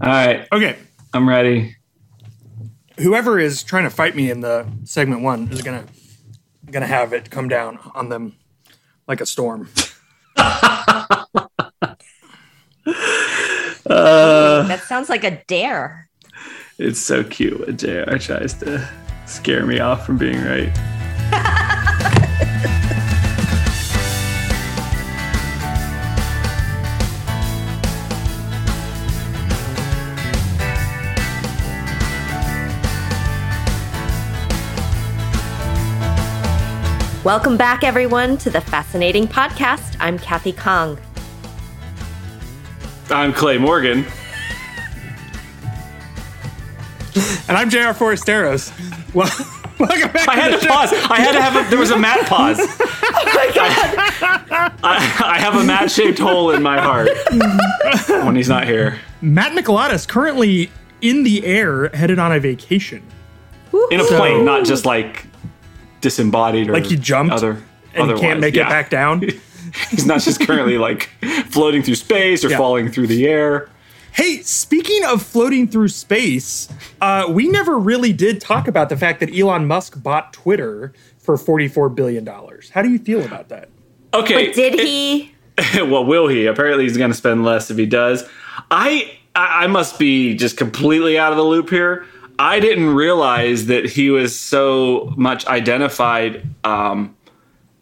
All right, Okay. I'm ready. Whoever is trying to fight me in the segment one is gonna gonna have it come down on them like a storm. Uh, that sounds like a dare. It's so cute when JR tries to scare me off from being right. Welcome back, everyone, to the Fascinating Podcast. I'm Kathy Kong. I'm Clay Morgan. And I'm JR Forasteros. Well, welcome back I to had the to show. pause. I had to have a, there was a Matt pause. I, I, I have a Matt-shaped hole in my heart when he's not here. Matt Mikalatos currently in the air, headed on a vacation. In a plane, not just like disembodied or Like he jumped other, and otherwise. can't make Yeah. it back down. He's not just currently like floating through space or Yeah. falling through the air. Hey, speaking of floating through space, uh, we never really did talk about the fact that Elon Musk bought Twitter for $44 billion. How do you feel about that? Okay. But Did he? well, will he? Apparently, he's going to spend less if he does. I I I must be just completely out of the loop here. I didn't realize that he was so much identified um,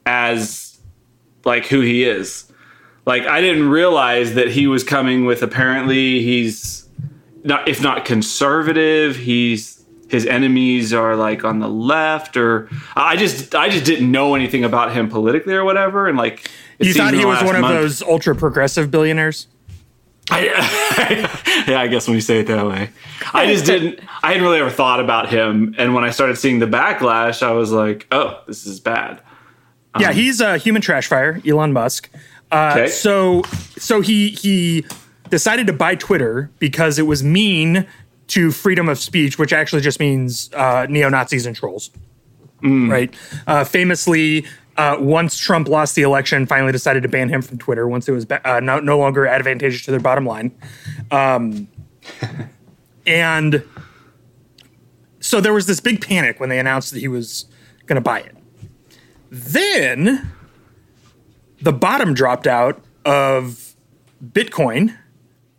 as like who he is. Like I didn't realize that he was coming with apparently he's not if not conservative, he's his enemies are like on the left or I just I just didn't know anything about him politically or whatever and like You thought he was one of those ultra progressive billionaires? I, yeah, I guess when you say it that way, I just didn't. I hadn't really ever thought about him, and when I started seeing the backlash, I was like, "Oh, this is bad." yeah, he's a human trash fire, Elon Musk. Uh, Okay. So, so he he decided to buy Twitter because it was mean to freedom of speech, which actually just means uh, neo Nazis and trolls. Right. Uh, famously, uh, once Trump lost the election, finally decided to ban him from Twitter once it was uh, no, no longer advantageous to their bottom line. Um, and so there was this big panic when they announced that he was going to buy it. Then the bottom dropped out of Bitcoin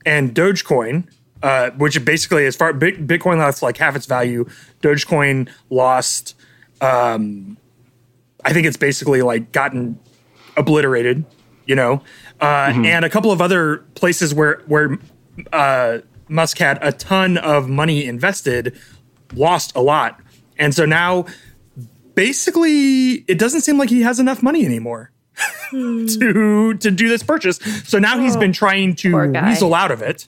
and Dogecoin, uh, which basically, as far Bitcoin lost like half its value, Dogecoin lost. Um, I think it's basically like gotten obliterated, you know, uh, and a couple of other places where where uh, Musk had a ton of money invested, lost a lot, and so now basically it doesn't seem like he has enough money anymore to to do this purchase. So now he's been trying to weasel out of it.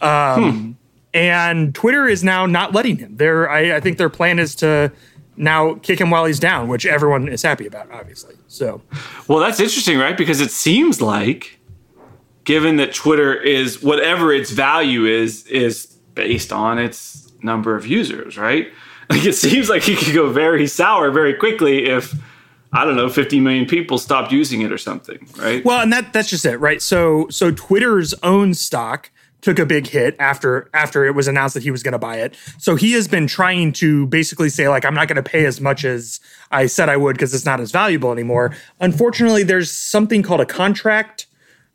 Um, and Twitter is now not letting him. There, I, I think their plan is to now kick him while he's down, which everyone is happy about, obviously. So Well, that's interesting, right? Because it seems like, given that Twitter is whatever its value is, is based on its number of users, right? Like it seems like he could go very sour very quickly if I don't know, 50 million people stopped using it or something, right? Well, and that that's just it, right? So so Twitter's own stock took a big hit after after it was announced that he was going to buy it. So he has been trying to basically say like I'm not going to pay as much as I said I would because it's not as valuable anymore. Unfortunately, there's something called a contract.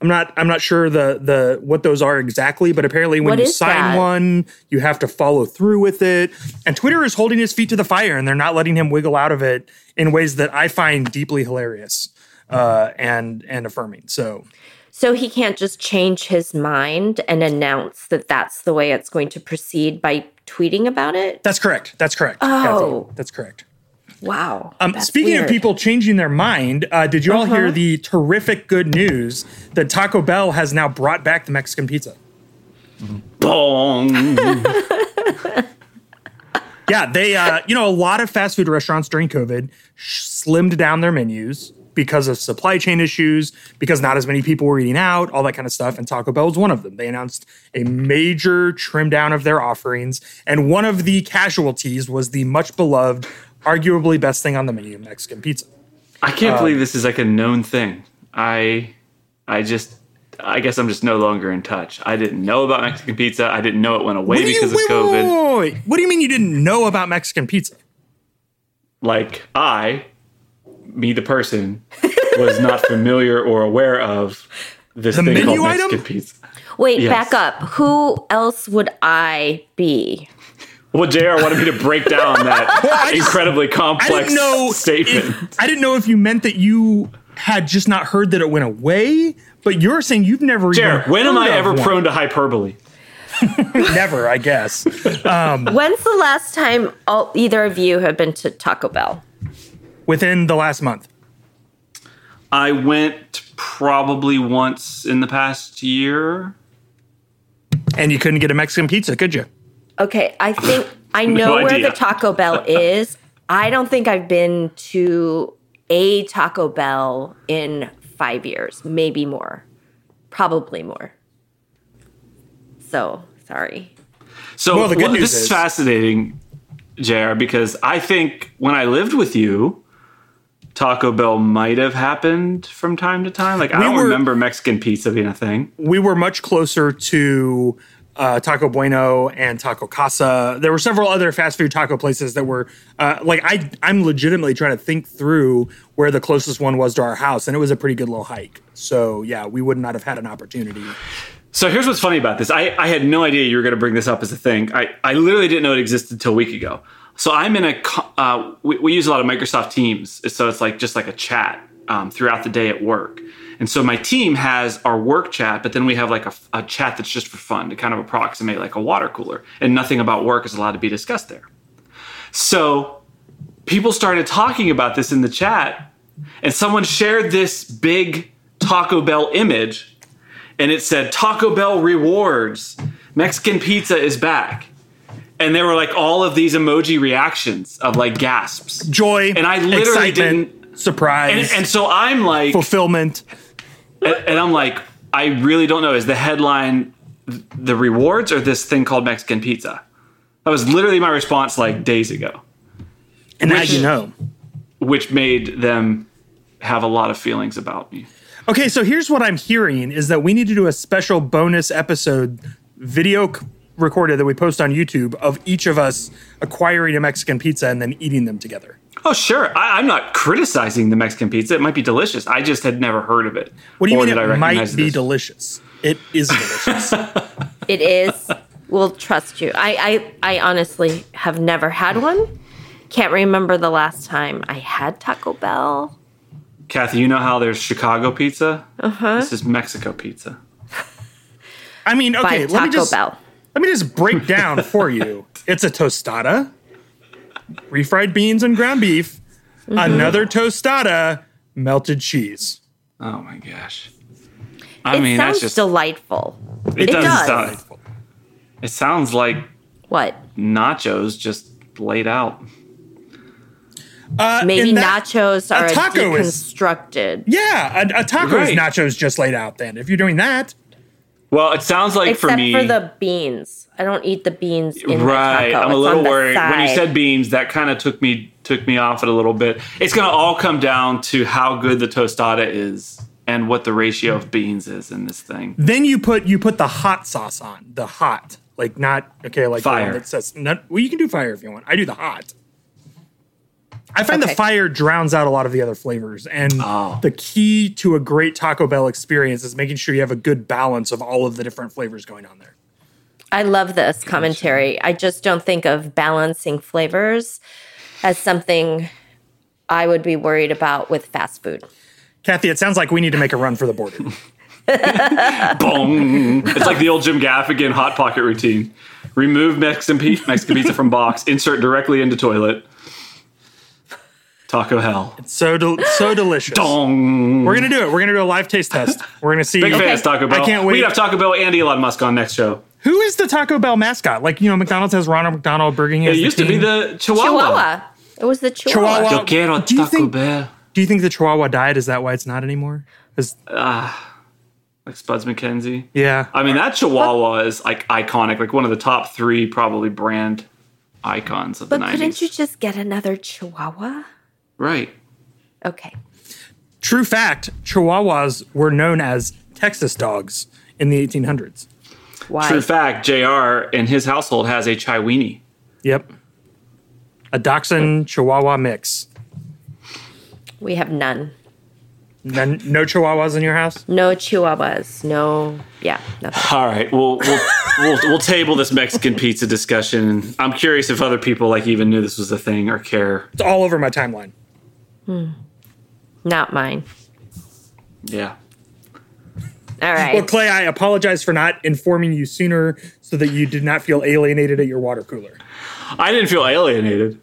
I'm not I'm not sure the the what those are exactly, but apparently when What you sign that? one, you have to follow through with it. And Twitter is holding his feet to the fire and they're not letting him wiggle out of it in ways that I find deeply hilarious uh, and and affirming. So So he can't just change his mind and announce that that's the way it's going to proceed by tweeting about it? that's correct. That's correct. Oh. Kathy. that's correct. Wow. Um, that's speaking of people changing their mind, uh, did you all hear Uh-huh. the terrific good news that Taco Bell has now brought back the Mexican pizza? Bong. Yeah, they, uh, you know, a lot of fast food restaurants during COVID sh- slimmed down their menus because of supply chain issues, because not as many people were eating out, all that kind of stuff. And Taco Bell was one of them. They announced a major trim down of their offerings. And one of the casualties was the much beloved, arguably best thing on the menu, Mexican pizza. I can't uh, believe this is like a known thing. I I just I guess I'm just no longer in touch. I didn't know about Mexican pizza. I didn't know it went away do you- because wait, of COVID. wait, wait. What do you mean you didn't know about Mexican pizza? Like I, me the person, was not familiar or aware of this The thing menu called item? Mexican pizza. Wait, Yes. back up. Who else would I be? Well, JR wanted me to break down that I just- incredibly I complex didn't know. statement. If, I didn't know if you meant that you had just not heard that it went away, but you're saying you've never even Jared, when am I of ever one. prone to hyperbole? Never, I guess. Um, When's the last time all, either of you have been to Taco Bell? Within the last month. I went probably once in the past year. And you couldn't get a Mexican pizza, could you? Okay, I think I know where the Taco Bell is. I don't think I've been to a Taco Bell in five years, maybe more, probably more. So sorry. So Well, the good well, news this is, is- fascinating, JR, because I think when I lived with you, Taco Bell might have happened from time to time. Like I We don't were- remember Mexican pizza being a thing. We were much closer to uh, Taco Bueno and Taco Casa. There were several other fast food taco places that were uh, like I. I'm legitimately trying to think through where the closest one was to our house, and it was a pretty good little hike. So yeah, we would not have had an opportunity. So here's what's funny about this. I, I had no idea you were going to bring this up as a thing. I, I literally didn't know it existed until a week ago. So I'm in a, uh, we, we use a lot of Microsoft Teams. So it's like just like a chat um, throughout the day at work. And so my team has our work chat, but then we have like a, a chat that's just for fun to kind of approximate like a water cooler. And nothing about work is allowed to be discussed there. So people started talking about this in the chat, and someone shared this big Taco Bell image, and it said Taco Bell rewards, Mexican pizza is back. And there were like all of these emoji reactions of like gasps. Joy And I literally didn't surprise, And, and so I'm like, fulfillment. and, and I'm like, I really don't know. Is the headline the rewards or this thing called Mexican pizza? That was literally my response like days ago, And now Which- you know. which made them have a lot of feelings about me. Okay, so here's what I'm hearing is that we need to do a special bonus episode video recorded that we post on YouTube of each of us acquiring a Mexican pizza and then eating them together. Oh, sure. I, I'm not criticizing the Mexican pizza. It might be delicious. I just had never heard of it. What do you Or mean did I it might be this? delicious? It is delicious. It is. we'll trust you. I, I I honestly have never had one. Can't remember the last time I had Taco Bell. Kathy, you know how there's Chicago pizza? Uh-huh. This is Mexico pizza. I mean, By okay, let Taco me just Bell. Let me just break down for you. It's a tostada, refried beans and ground beef, Mm-hmm. another tostada, melted cheese. Oh my gosh. I It mean, sounds that's just delightful. it, it does does. sound it sounds like What? nachos just laid out. Uh, Maybe that- nachos are a taco is- deconstructed. Yeah, a, a taco is nachos just laid out. Then, if you're doing that, Well, it sounds like Except for me for the beans. I don't eat the beans in right. taco. I'm a little on the worried when you said beans. That kind of took me took me off it a little bit. It's going to all come down to how good the tostada is and what the ratio of beans is in this thing. then you put you put the hot sauce on the hot, like not okay, like the one Fire. that says not. Well, you can do fire if you want. I do the hot. I find the fire drowns out a lot of the other flavors, and Oh. the key to a great Taco Bell experience is making sure you have a good balance of all of the different flavors going on there. I love this commentary. I just don't think of balancing flavors as something I would be worried about with fast food. Kathy, it sounds like we need to make a run for the border. Boom. it's like the old Jim Gaffigan hot pocket routine. Remove Mexican pizza from box, insert directly into toilet. Taco hell. It's so del- so delicious. Dong. We're gonna do it. We're gonna do a live taste test. We're gonna see. Big Okay. fans, Taco Bell. I can't wait. We wait. have Taco Bell and Elon Musk on next show. Who is the Taco Bell mascot? Like you know, McDonald's has Ronald McDonald. Burger King It used to be the Chihuahua. Chihuahua. It was the Chihuahua. Chihuahua. Yo quiero Do you Taco think- Bell. Do you think the Chihuahua died? Is that why it's not anymore? 'Cause- ah, Like Spuds MacKenzie. yeah, I mean, that Chihuahua is like iconic, like one of the top three probably brand icons of But the 90s. But couldn't you just get another Chihuahua? Right. Okay. true fact. Chihuahuas were known as Texas dogs in the 1800s. Why? True fact, JR in his household has a Chiweenie. Yep. A Dachshund Chihuahua mix. We have none. None, no Chihuahuas in your house? No chihuahuas. No. Yeah. Nothing. All right, we'll we'll, we'll we'll table this Mexican pizza discussion. I'm curious if other people like even knew this was a thing or care. It's all over my timeline. Hmm. Not mine. Yeah. All right. Well, Clay, I apologize for not informing you sooner so that you did not feel alienated at your water cooler. I didn't feel alienated.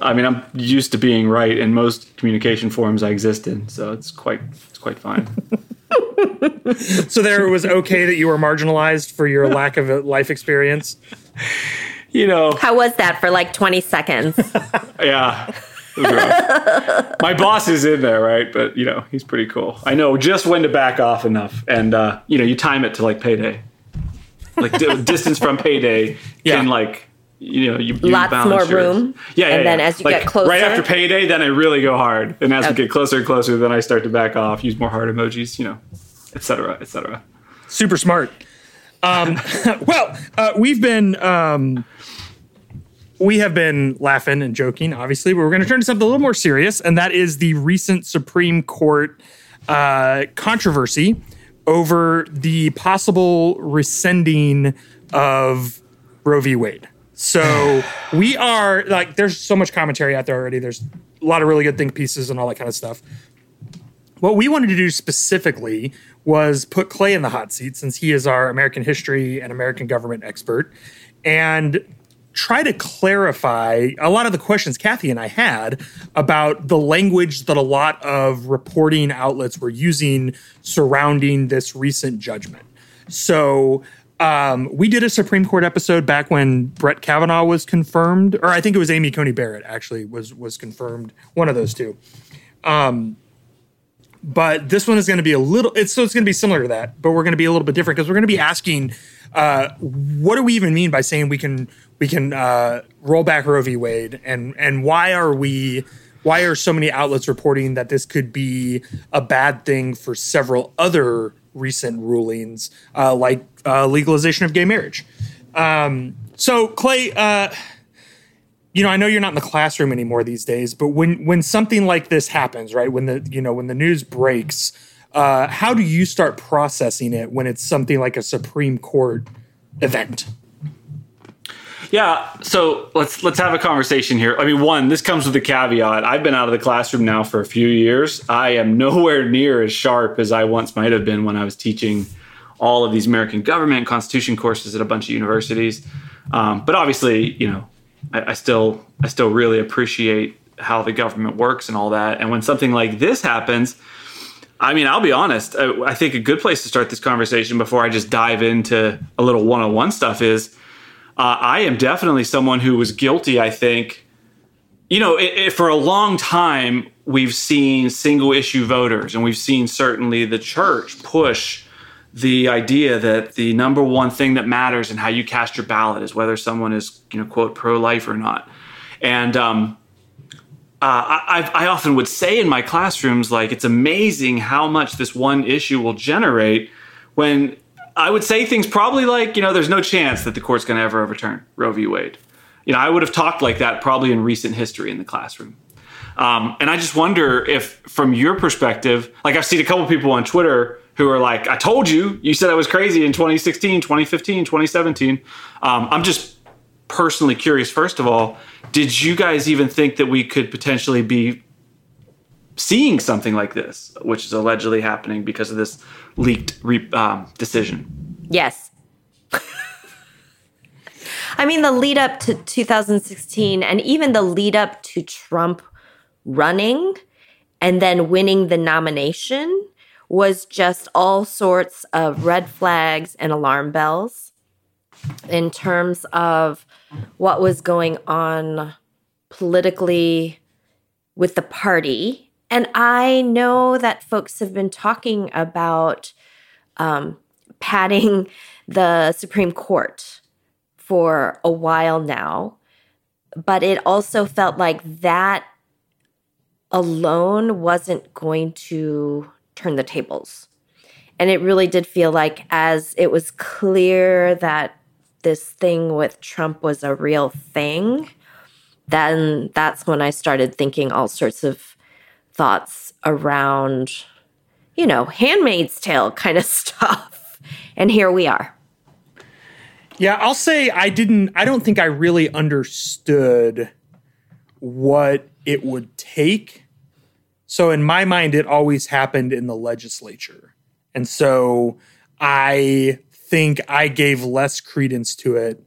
I mean, I'm used to being right in most communication forums I exist in, so it's quite it's quite fine. So there it was okay that you were marginalized for your lack of a life experience. you know, How was that for like 20 seconds? yeah. It was rough. My boss is in there, right? But you know, he's pretty cool. I know just when to back off enough, and uh, you know, you time it to like payday, like di- distance from payday Yeah. can like you know you, you Lots balance more yours. room, Yeah, yeah, and then as you Like, get closer- right after payday, then I really go hard, and as we get closer and closer, then I start to back off, use more heart emojis, you know, etc., etc. Super smart. Um, well, uh, we've been um, we have been laughing and joking, obviously, but we're going to turn to something a little more serious, and that is the recent Supreme Court uh, controversy over the possible rescinding of Roe v. Wade. So we are like, there's so much commentary out there already. There's a lot of really good think pieces and all that kind of stuff. What we wanted to do specifically was put Clay in the hot seat since he is our American history and American government expert and try to clarify a lot of the questions Kathy and I had about the language that a lot of reporting outlets were using surrounding this recent judgment. So, um, we did a Supreme Court episode back when Brett Kavanaugh was confirmed, or I think it was Amy Coney Barrett actually was was confirmed. One of those two but this one is going to be a little it's so it's going to be similar to that but we're going to be a little bit different because we're going to be asking uh, what do we even mean by saying we can we can uh, roll back Roe v. Wade and and why are we why are so many outlets reporting that this could be a bad thing for several other recent rulings uh, like uh, legalization of gay marriage um, so Clay uh, you know, I know you're not in the classroom anymore these days, but when when something like this happens, right? When the you know when the news breaks, uh, how do you start processing it when it's something like a Supreme Court event? Yeah, so let's let's have a conversation here. I mean, one, this comes with a caveat. I've been out of the classroom now for a few years. I am nowhere near as sharp as I once might have been when I was teaching all of these American government constitution courses at a bunch of universities. Um, but obviously, you know, I, I still I still really appreciate how the government works and all that. And when something like this happens, I mean, I'll be honest. I, I think a good place to start this conversation before I just dive into a little one-on-one stuff is uh, I am definitely someone who was guilty. I think, you know, it, it, for a long time we've seen single-issue voters, and we've seen certainly the church push the idea that the number one thing that matters in how you cast your ballot is whether someone is, you know, quote pro-life or not. And um, uh, I, I often would say in my classrooms, like, it's amazing how much this one issue will generate when I would say things probably like, you know, there's no chance that the court's going to ever overturn Roe v. Wade. You know, I would have talked like that probably in recent history in the classroom. Um, and I just wonder if, from your perspective, like I've seen a couple people on Twitter who are like, I told you, you said I was crazy in 2016, 2015, 2017. Um, I'm just personally curious, first of all, did you guys even think that we could potentially be seeing something like this, which is allegedly happening because of this leaked re- um, decision? Yes. I mean, the lead up to 2016 and even the lead up to Trump running and then winning the nomination was just all sorts of red flags and alarm bells in terms of what was going on politically with the party. And I know that folks have been talking about um, padding the Supreme Court for a while now, but it also felt like that alone wasn't going to turn the tables. And it really did feel like as it was clear that this thing with Trump was a real thing, then that's when I started thinking all sorts of thoughts around, you know, Handmaid's Tale kind of stuff. And here we are. Yeah, I'll say I didn't, I don't think I really understood what it would take. So in my mind, it always happened in the legislature. And so I think I gave less credence to it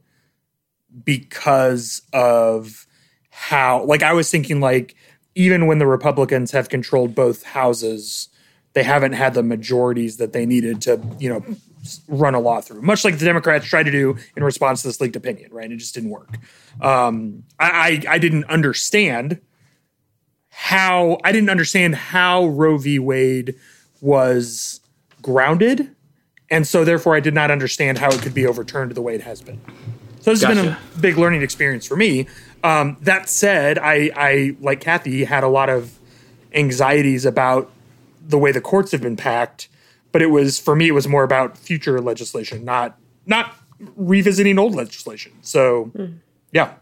because of how, like, I was thinking, like, even when the Republicans have controlled both houses, they haven't had the majorities that they needed to, you know, run a law through, much like the Democrats tried to do in response to this leaked opinion, right? It just didn't work. Um, I, I, I didn't understand how I didn't understand how Roe v. Wade was grounded, and so therefore I did not understand how it could be overturned the way it has been. So this gotcha. has been a big learning experience for me. Um, that said, I, I like Kathy had a lot of anxieties about the way the courts have been packed, but it was for me it was more about future legislation, not not revisiting old legislation. So, mm. yeah.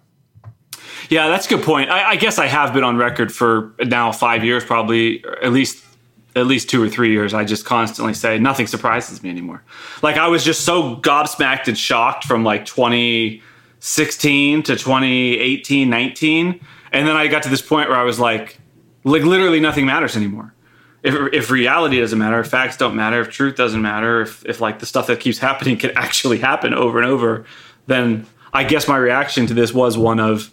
Yeah, that's a good point. I, I, guess I have been on record for now five years, probably at least at least two or three years. I just constantly say nothing surprises me anymore. Like I was just so gobsmacked and shocked from like 2016 to 2018, 19, and then I got to this point where I was like, like literally nothing matters anymore. If, if reality doesn't matter, if facts don't matter, if truth doesn't matter, if, if like the stuff that keeps happening can actually happen over and over, then I guess my reaction to this was one of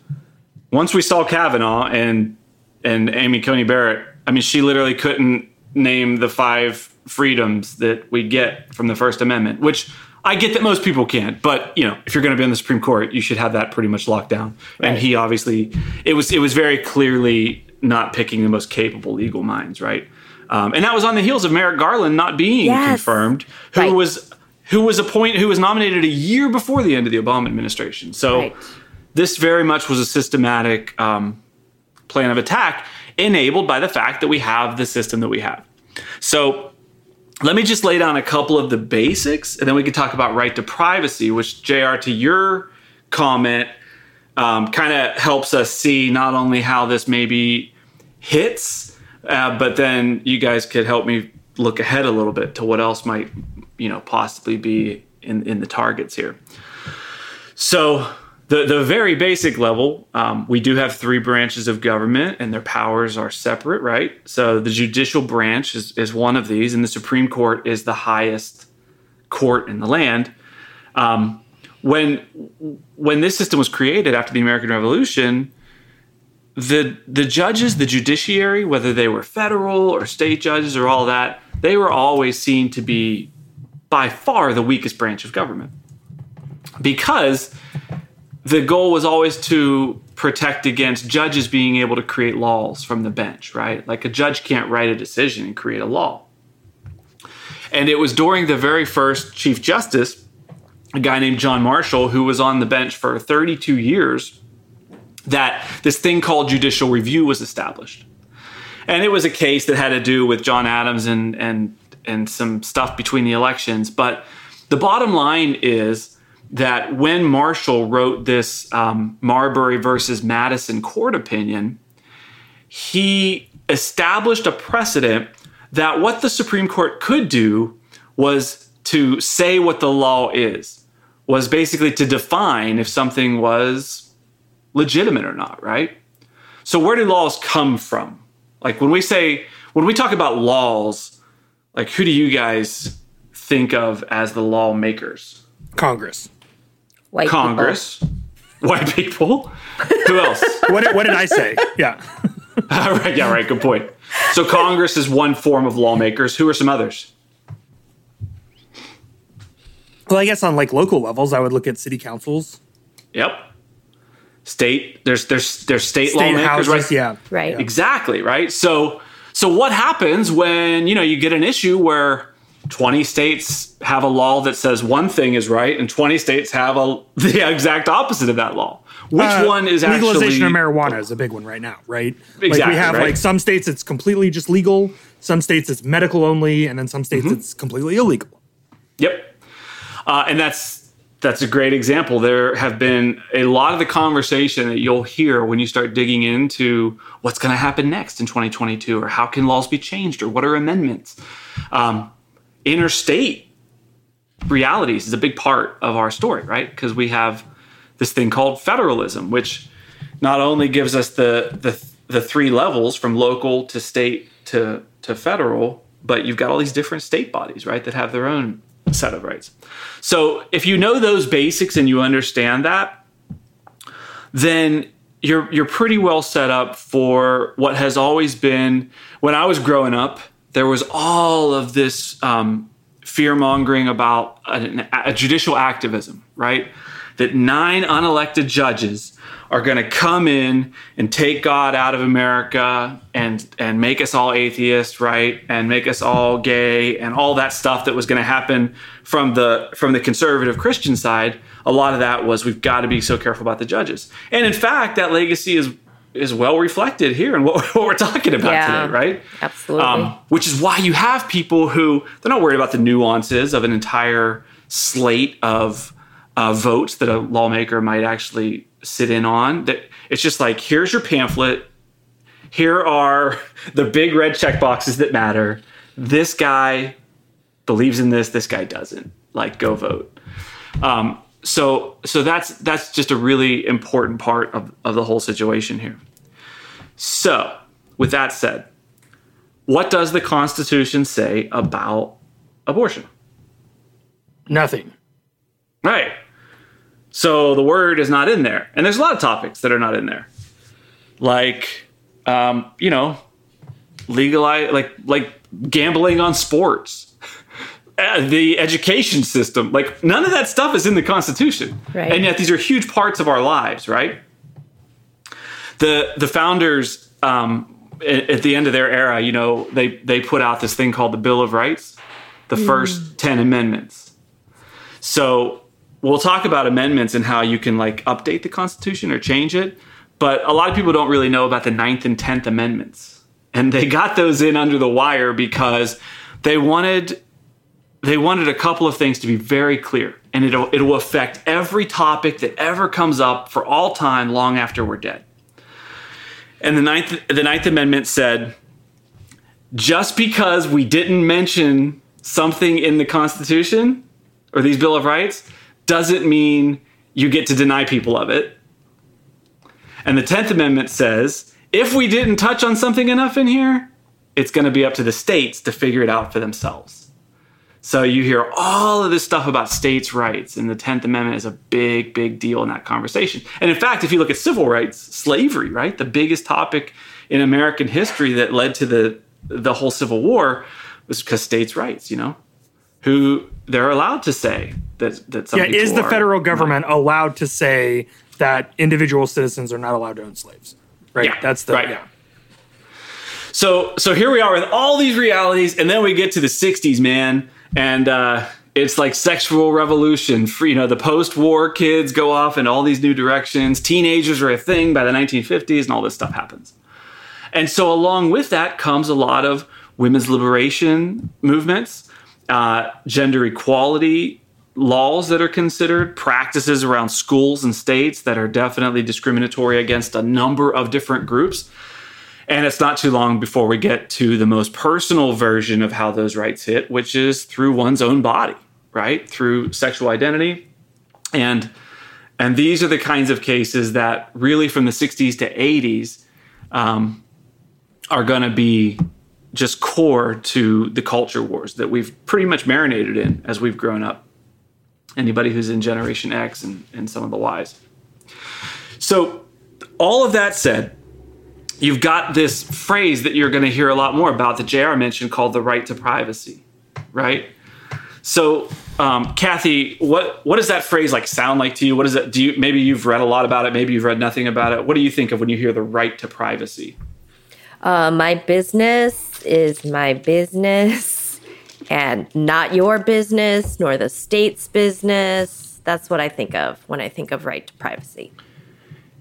once we saw Kavanaugh and and Amy Coney Barrett, I mean, she literally couldn't name the five freedoms that we get from the First Amendment, which I get that most people can't. But you know, if you're going to be on the Supreme Court, you should have that pretty much locked down. Right. And he obviously, it was it was very clearly not picking the most capable legal minds, right? Um, and that was on the heels of Merrick Garland not being yes. confirmed, who right. was who was appointed, who was nominated a year before the end of the Obama administration. So. Right this very much was a systematic um, plan of attack enabled by the fact that we have the system that we have. So let me just lay down a couple of the basics and then we can talk about right to privacy, which, JR, to your comment, um, kind of helps us see not only how this maybe hits, uh, but then you guys could help me look ahead a little bit to what else might, you know, possibly be in, in the targets here. So the the very basic level, um, we do have three branches of government, and their powers are separate, right? So the judicial branch is is one of these, and the Supreme Court is the highest court in the land. Um, when when this system was created after the American Revolution, the the judges, the judiciary, whether they were federal or state judges or all that, they were always seen to be by far the weakest branch of government because the goal was always to protect against judges being able to create laws from the bench, right? Like a judge can't write a decision and create a law. And it was during the very first Chief Justice, a guy named John Marshall, who was on the bench for 32 years, that this thing called judicial review was established. And it was a case that had to do with John Adams and and and some stuff between the elections. But the bottom line is that when Marshall wrote this um, Marbury versus Madison court opinion, he established a precedent that what the Supreme Court could do was to say what the law is, was basically to define if something was legitimate or not, right? So, where do laws come from? Like when we say, when we talk about laws, like who do you guys think of as the lawmakers? Congress white Congress, people. white people. Who else? what, did, what did I say? Yeah. right. Yeah. Right. Good point. So Congress is one form of lawmakers. Who are some others? Well, I guess on like local levels, I would look at city councils. Yep. State. There's there's there's state, state lawmakers, houses, right? Yeah. Right. Exactly. Right. So so what happens when you know you get an issue where 20 states have a law that says one thing is right, and 20 states have a, the exact opposite of that law. Which uh, one is legalization actually, of marijuana is a big one right now, right? Exactly, like we have right? like some states it's completely just legal. Some states it's medical only, and then some states Mm-hmm. it's completely illegal. Yep. Uh, and that's that's a great example. There have been a lot of the conversation that you'll hear when you start digging into what's going to happen next in 2022, or how can laws be changed, or what are amendments. Um, interstate realities is a big part of our story, right? Because we have this thing called federalism, which not only gives us the the the three levels from local to state to to federal, but you've got all these different state bodies, right, that have their own set of rights. So if you know those basics and you understand that, then you're you're pretty well set up for what has always been. When I was growing up, there was all of this um, fear mongering about a, a judicial activism, right? That nine unelected judges are going to come in and take God out of America and and make us all atheists, right? And make us all gay and all that stuff that was going to happen from the from the conservative Christian side. A lot of that was we've got to be so careful about the judges. And in fact, that legacy is is well reflected here in what, what we're talking about Yeah. today, right? Absolutely. Um, which is why you have people who they're not worried about the nuances of an entire slate of uh, votes that a lawmaker might actually sit in on. That it's just like here's your pamphlet. Here are the big red check boxes that matter. This guy believes in this. This guy doesn't. Like, go vote. Um, so, so that's that's just a really important part of, of the whole situation here. So, with that said, what does the Constitution say about abortion? Nothing. Right. So the word is not in there. And there's a lot of topics that are not in there. Like, um, you know, legalize, like, like gambling on sports, Uh, the education system. Like, none of that stuff is in the Constitution. Right. And yet these are huge parts of our lives, right? The, the founders, um, at, at the end of their era, you know, they, they put out this thing called the Bill of Rights, the first 10 amendments. So we'll talk about amendments and how you can like update the Constitution or change it. But a lot of people don't really know about the Ninth and Tenth Amendments, and they got those in under the wire because they wanted they wanted a couple of things to be very clear, and it'll it'll affect every topic that ever comes up for all time, long after we're dead. And the ninth the Ninth Amendment said, just because we didn't mention something in the Constitution or these Bill of Rights doesn't mean you get to deny people of it. And the 10th Amendment says if we didn't touch on something enough in here, it's going to be up to the states to figure it out for themselves. So you hear all of this stuff about states' rights, and the 10th Amendment is a big, big deal in that conversation. And in fact, if you look at civil rights, slavery, right, the biggest topic in American history that led to the the whole Civil War was because states' rights, you know, who they're allowed to say that that some Yeah, is the federal government allowed to say that individual citizens are not allowed to own slaves? Right. Yeah, That's the right. yeah. So so here we are with all these realities, and then we get to the '60s, man, and uh, it's like sexual revolution. You know, the post-war kids go off in all these new directions. Teenagers are a thing by the 1950s, and all this stuff happens. And so along with that comes a lot of women's liberation movements, uh, gender equality laws that are considered, practices around schools and states that are definitely discriminatory against a number of different groups. And it's not too long before we get to the most personal version of how those rights hit, which is through one's own body, right? Through sexual identity. And and these are the kinds of cases that really from the 60s to 80s um, are going to be just core to the culture wars that we've pretty much marinated in as we've grown up. Anybody who's in Generation X and, and some of the Ys. So, all of that said, you've got this phrase that you're going to hear a lot more about that JR mentioned called the right to privacy, right? So, um, Kathy, what what does that phrase like sound like to you? What is it? Do you maybe you've read a lot about it? Maybe you've read nothing about it. What do you think of when you hear the right to privacy? Uh, my business is my business and not your business nor the state's business. That's what I think of when I think of right to privacy.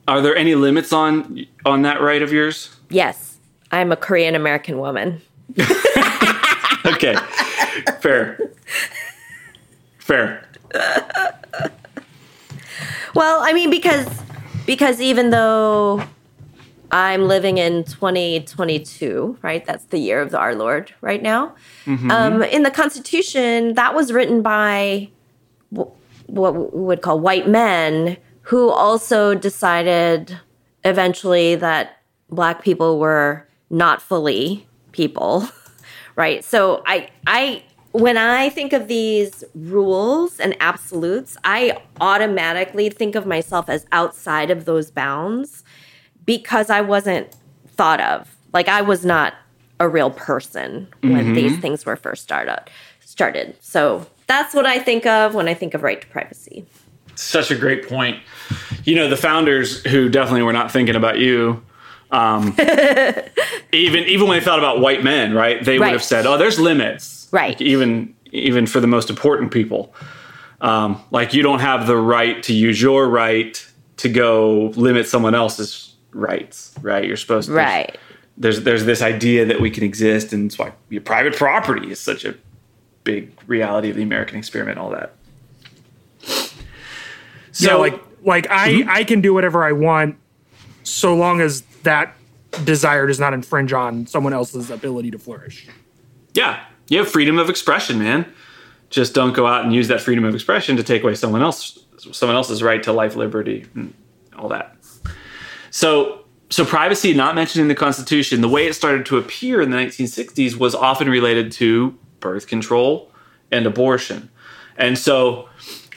Are there any limits on on that right of yours? Yes, I'm a Korean American woman. okay, fair, fair. Well, I mean, because because even though I'm living in 2022, right? That's the year of our Lord right now. Mm-hmm. Um, in the Constitution, that was written by what we would call white men who also decided eventually that black people were not fully people, right? So I I when I think of these rules and absolutes, I automatically think of myself as outside of those bounds because I wasn't thought of. Like I was not a real person when mm-hmm. these things were first started started. So that's what I think of when I think of right to privacy. Such a great point. You know, the founders who definitely were not thinking about you um, even even when they thought about white men, right? They right. would have said, "Oh, there's limits." Right. Like even even for the most important people, um, like you don't have the right to use your right to go limit someone else's rights, right? You're supposed to. Right. There's there's this idea that we can exist, and it's why your private property is such a big reality of the American experiment. All that. So, yeah, like like I mm-hmm. I can do whatever I want, so long as that desire does not infringe on someone else's ability to flourish. Yeah, you have freedom of expression, man. Just don't go out and use that freedom of expression to take away someone else someone else's right to life, liberty, and all that. So, so privacy not mentioned in the Constitution, the way it started to appear in the 1960s was often related to birth control and abortion. And so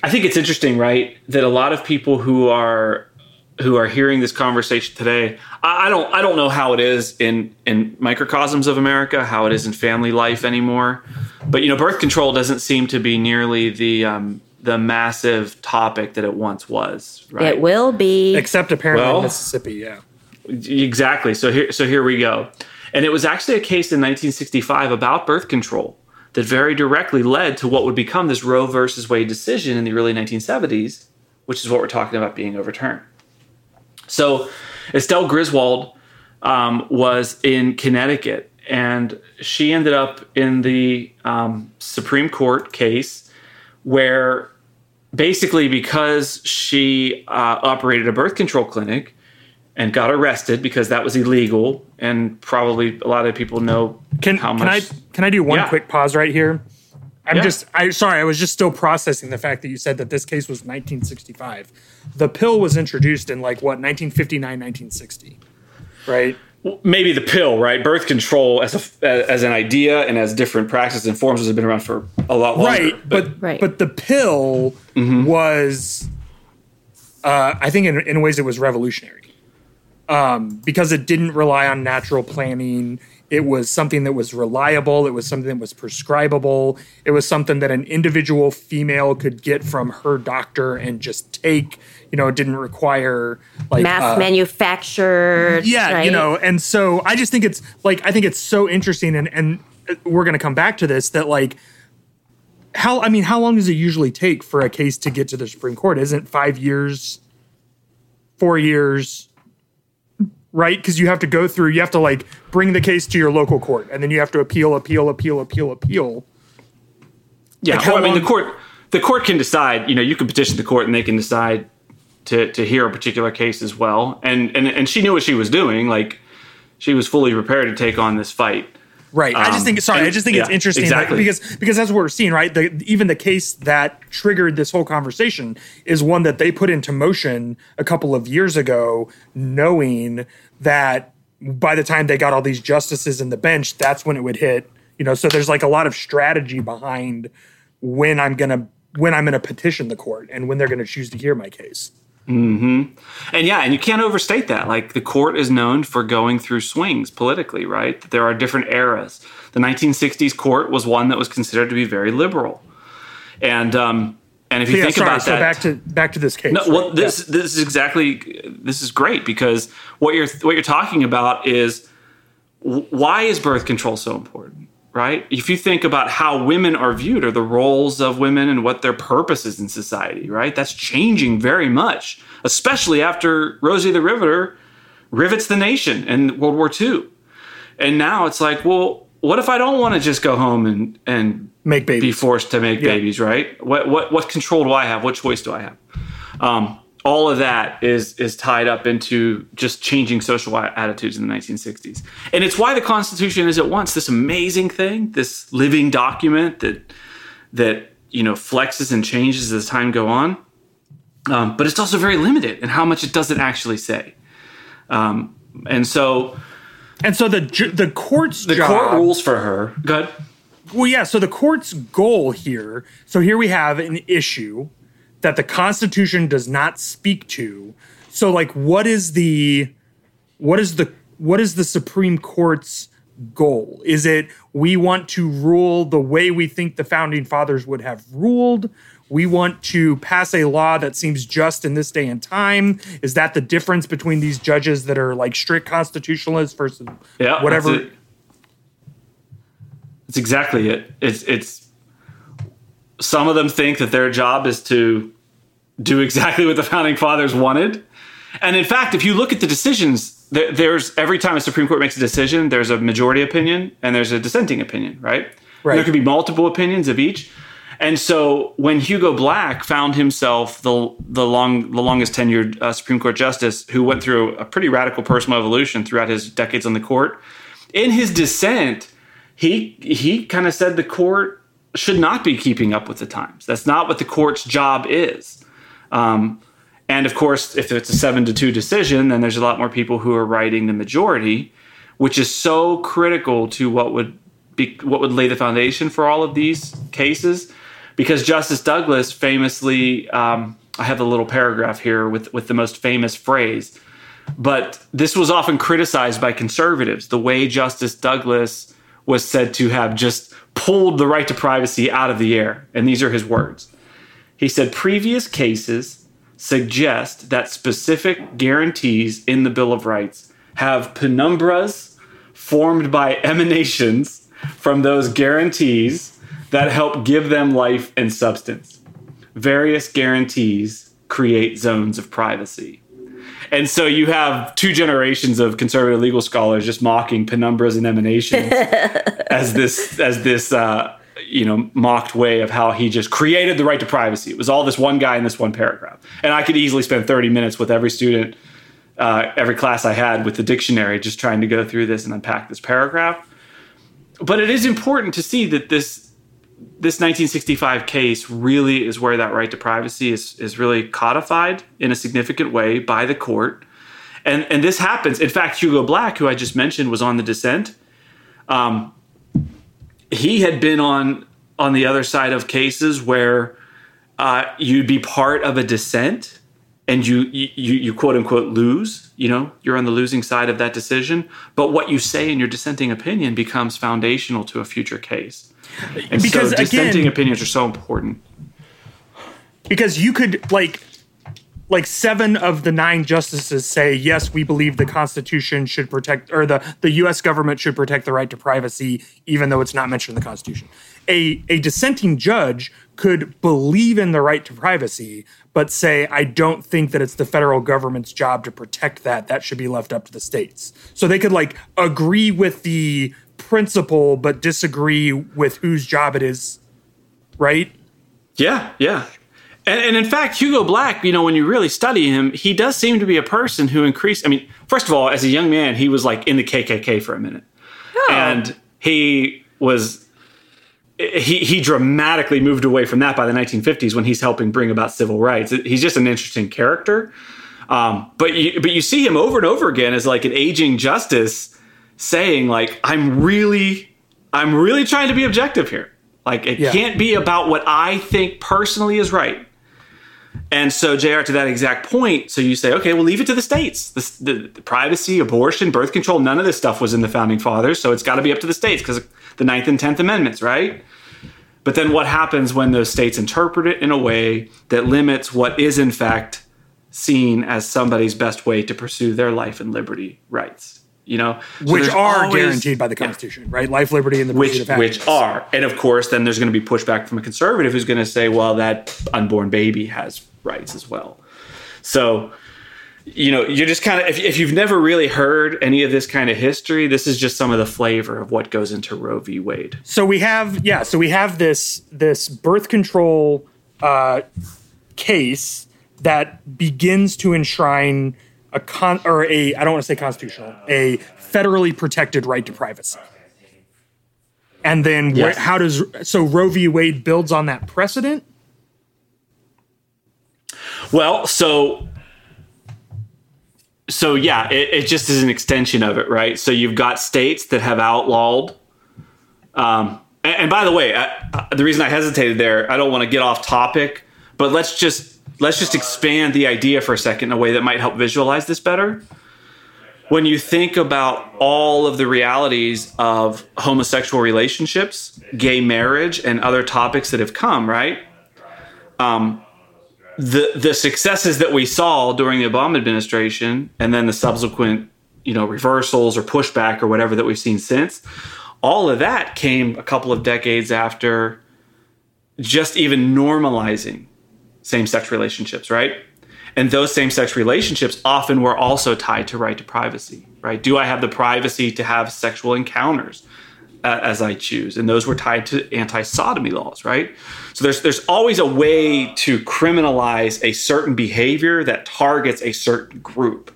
I think it's interesting, right, that a lot of people who are who are hearing this conversation today, I, I, don't I don't know how it is in in microcosms of America, how it is in family life anymore. But you know, birth control doesn't seem to be nearly the um, the massive topic that it once was. Right? It will be, except apparently well, in Mississippi. Yeah, exactly. So here so here we go. And it was actually a case in 1965 about birth control that very directly led to what would become this Roe versus Wade decision in the early 1970s, which is what we're talking about being overturned. So Estelle Griswold um, was in Connecticut, and she ended up in the um, Supreme Court case where basically because she uh, operated a birth control clinic and got arrested because that was illegal and probably a lot of people know can, how much can I can I do one yeah. quick pause right here? I'm yeah. just I sorry, I was just still processing the fact that you said that this case was 1965. The pill was introduced in like what 1959, 1960. Right? Maybe the pill, right? Birth control as a as an idea and as different practices and forms has been around for a lot longer. Right, but but, right. but the pill mm-hmm. was uh, I think in, in ways it was revolutionary um, because it didn't rely on natural planning. It was something that was reliable. It was something that was prescribable. It was something that an individual female could get from her doctor and just take. You know, it didn't require like mass uh, manufactured. Yeah, right? you know, and so I just think it's like I think it's so interesting, and and we're going to come back to this that like how I mean, how long does it usually take for a case to get to the Supreme Court? Isn't five years, four years? Right? Because you have to go through, you have to like bring the case to your local court, and then you have to appeal, appeal, appeal, appeal, appeal. Yeah, like well, I mean, the court the court can decide. You know, you can petition the court, and they can decide to to hear a particular case as well. And and and she knew what she was doing. Like she was fully prepared to take on this fight. Right. Um, I just think um, sorry, I just think yeah, it's interesting exactly. because because that's what we're seeing, right? The, even the case that triggered this whole conversation is one that they put into motion a couple of years ago, knowing that by the time they got all these justices in the bench, that's when it would hit. You know, so there's like a lot of strategy behind when I'm gonna when I'm gonna petition the court and when they're gonna choose to hear my case. Hmm. And yeah, and you can't overstate that. Like the court is known for going through swings politically, right? There are different eras. The 1960s court was one that was considered to be very liberal, and um, and if you yeah, think sorry, about so that, back to back to this case. No, well, this yeah. this is exactly this is great because what you're what you're talking about is why is birth control so important? Right? If you think about how women are viewed or the roles of women and what their purpose is in society, right? That's changing very much, especially after Rosie the Riveter rivets the nation in World War II. And now it's like, well, what if I don't want to just go home and and Make babies. be forced to make Yeah. babies, right? What what what control do I have? What choice do I have? Um, all of that is is tied up into just changing social attitudes in the 1960s, and it's why the Constitution is at once this amazing thing, this living document that that you know flexes and changes as time go on, um, but it's also very limited in how much it doesn't actually say. Um, and so and so the ju- the court's the job, court rules for her. Good. Well, yeah. So the court's goal here. So here we have an issue that the Constitution does not speak to. So, like, what is the what is the what is the Supreme Court's goal? Is it we want to rule the way we think the founding fathers would have ruled? We want to pass a law that seems just in this day and time. Is that the difference between these judges that are like strict constitutionalists versus Yeah, whatever? That's, it. That's exactly it. It's it's some of them think that their job is to do exactly what the founding fathers wanted, and in fact, if you look at the decisions, there's every time a Supreme Court makes a decision, there's a majority opinion and there's a dissenting opinion, right? Right. There could be multiple opinions of each. And so when Hugo Black found himself the the long the longest tenured uh, Supreme Court justice who went through a pretty radical personal evolution throughout his decades on the court, in his dissent, he he kind of said the court should not be keeping up with the times. That's not what the court's job is. Um, and of course, if it's a seven to two decision, then there's a lot more people who are writing the majority, which is so critical to what would be what would lay the foundation for all of these cases. Because Justice Douglas famously, um, I have a little paragraph here with with the most famous phrase, but this was often criticized by conservatives. The way Justice Douglas was said to have just pulled the right to privacy out of the air, and these are his words. He said previous cases suggest that specific guarantees in the Bill of Rights have penumbras formed by emanations from those guarantees that help give them life and substance. Various guarantees create zones of privacy. And so you have two generations of conservative legal scholars just mocking penumbras and emanations as this as this uh, you know mocked way of how he just created the right to privacy. It was all this one guy in this one paragraph, and I could easily spend thirty minutes with every student, uh, every class I had with the dictionary, just trying to go through this and unpack this paragraph. But it is important to see that this this 1965 case really is where that right to privacy is is really codified in a significant way by the court. And and this happens. In fact, Hugo Black, who I just mentioned, was on the dissent. Um, he had been on on the other side of cases where uh, you'd be part of a dissent and you, you you quote unquote lose you know you're on the losing side of that decision but what you say in your dissenting opinion becomes foundational to a future case and Because, so dissenting again- opinions are so important. because you could like like seven of the nine justices say yes we believe the constitution should protect or the the US government should protect the right to privacy even though it's not mentioned in the constitution. A a dissenting judge could believe in the right to privacy but say i don't think that it's the federal government's job to protect that. That should be left up to the states. So they could like agree with the principle but disagree with whose job it is right Yeah, yeah. And, and in fact, Hugo Black, you know, when you really study him, he does seem to be a person who increased. I mean, first of all, as a young man, he was like in the KKK for a minute. And he was. He, he dramatically moved away from that by the 1950s when he's helping bring about civil rights. He's just an interesting character. Um, but you, but you see him over and over again as like an aging justice saying like I'm really I'm really trying to be objective here. Like it Yeah. can't be about what I think personally is right. And so, JR, to that exact point, so you say, okay, we'll leave it to the states. The, the, the privacy, abortion, birth control, none of this stuff was in the founding fathers. So it's got to be up to the states because the Ninth and Tenth Amendments, right? But then what happens when those states interpret it in a way that limits what is, in fact, seen as somebody's best way to pursue their life and liberty rights? You know, So which are always- guaranteed by the Yeah Constitution, right? Life, liberty, and the which of happiness. which are and of course then there's going to be pushback from a conservative who's going to say well that unborn baby has rights as well so you know, you're just kind of if, if you've never really heard any of this kind of history, this is just some of the flavor of what goes into Roe v. Wade. So we have yeah, so we have this this birth control uh, case that begins to enshrine a con or a I don't want to say constitutional a federally protected right to privacy. And then Yes. how does so Roe v. Wade builds on that precedent? Well, so so yeah, it, it just is an extension of it, right? So you've got states that have outlawed. Um, and, and by the way, I, I, the reason I hesitated there, I don't want to get off topic, but let's just let's just expand the idea for a second in a way that might help visualize this better. When you think about all of the realities of homosexual relationships, gay marriage, and other topics that have come, right? Um, the the successes that we saw during the Obama administration and then the subsequent you know reversals or pushback or whatever that we've seen since all of that came a couple of decades after just even normalizing same-sex relationships right? And those same-sex relationships often were also tied to right to privacy right? Do i have the privacy to have sexual encounters uh, as I choose, and those were tied to anti-sodomy laws, right? So there's there's always a way to criminalize a certain behavior that targets a certain group,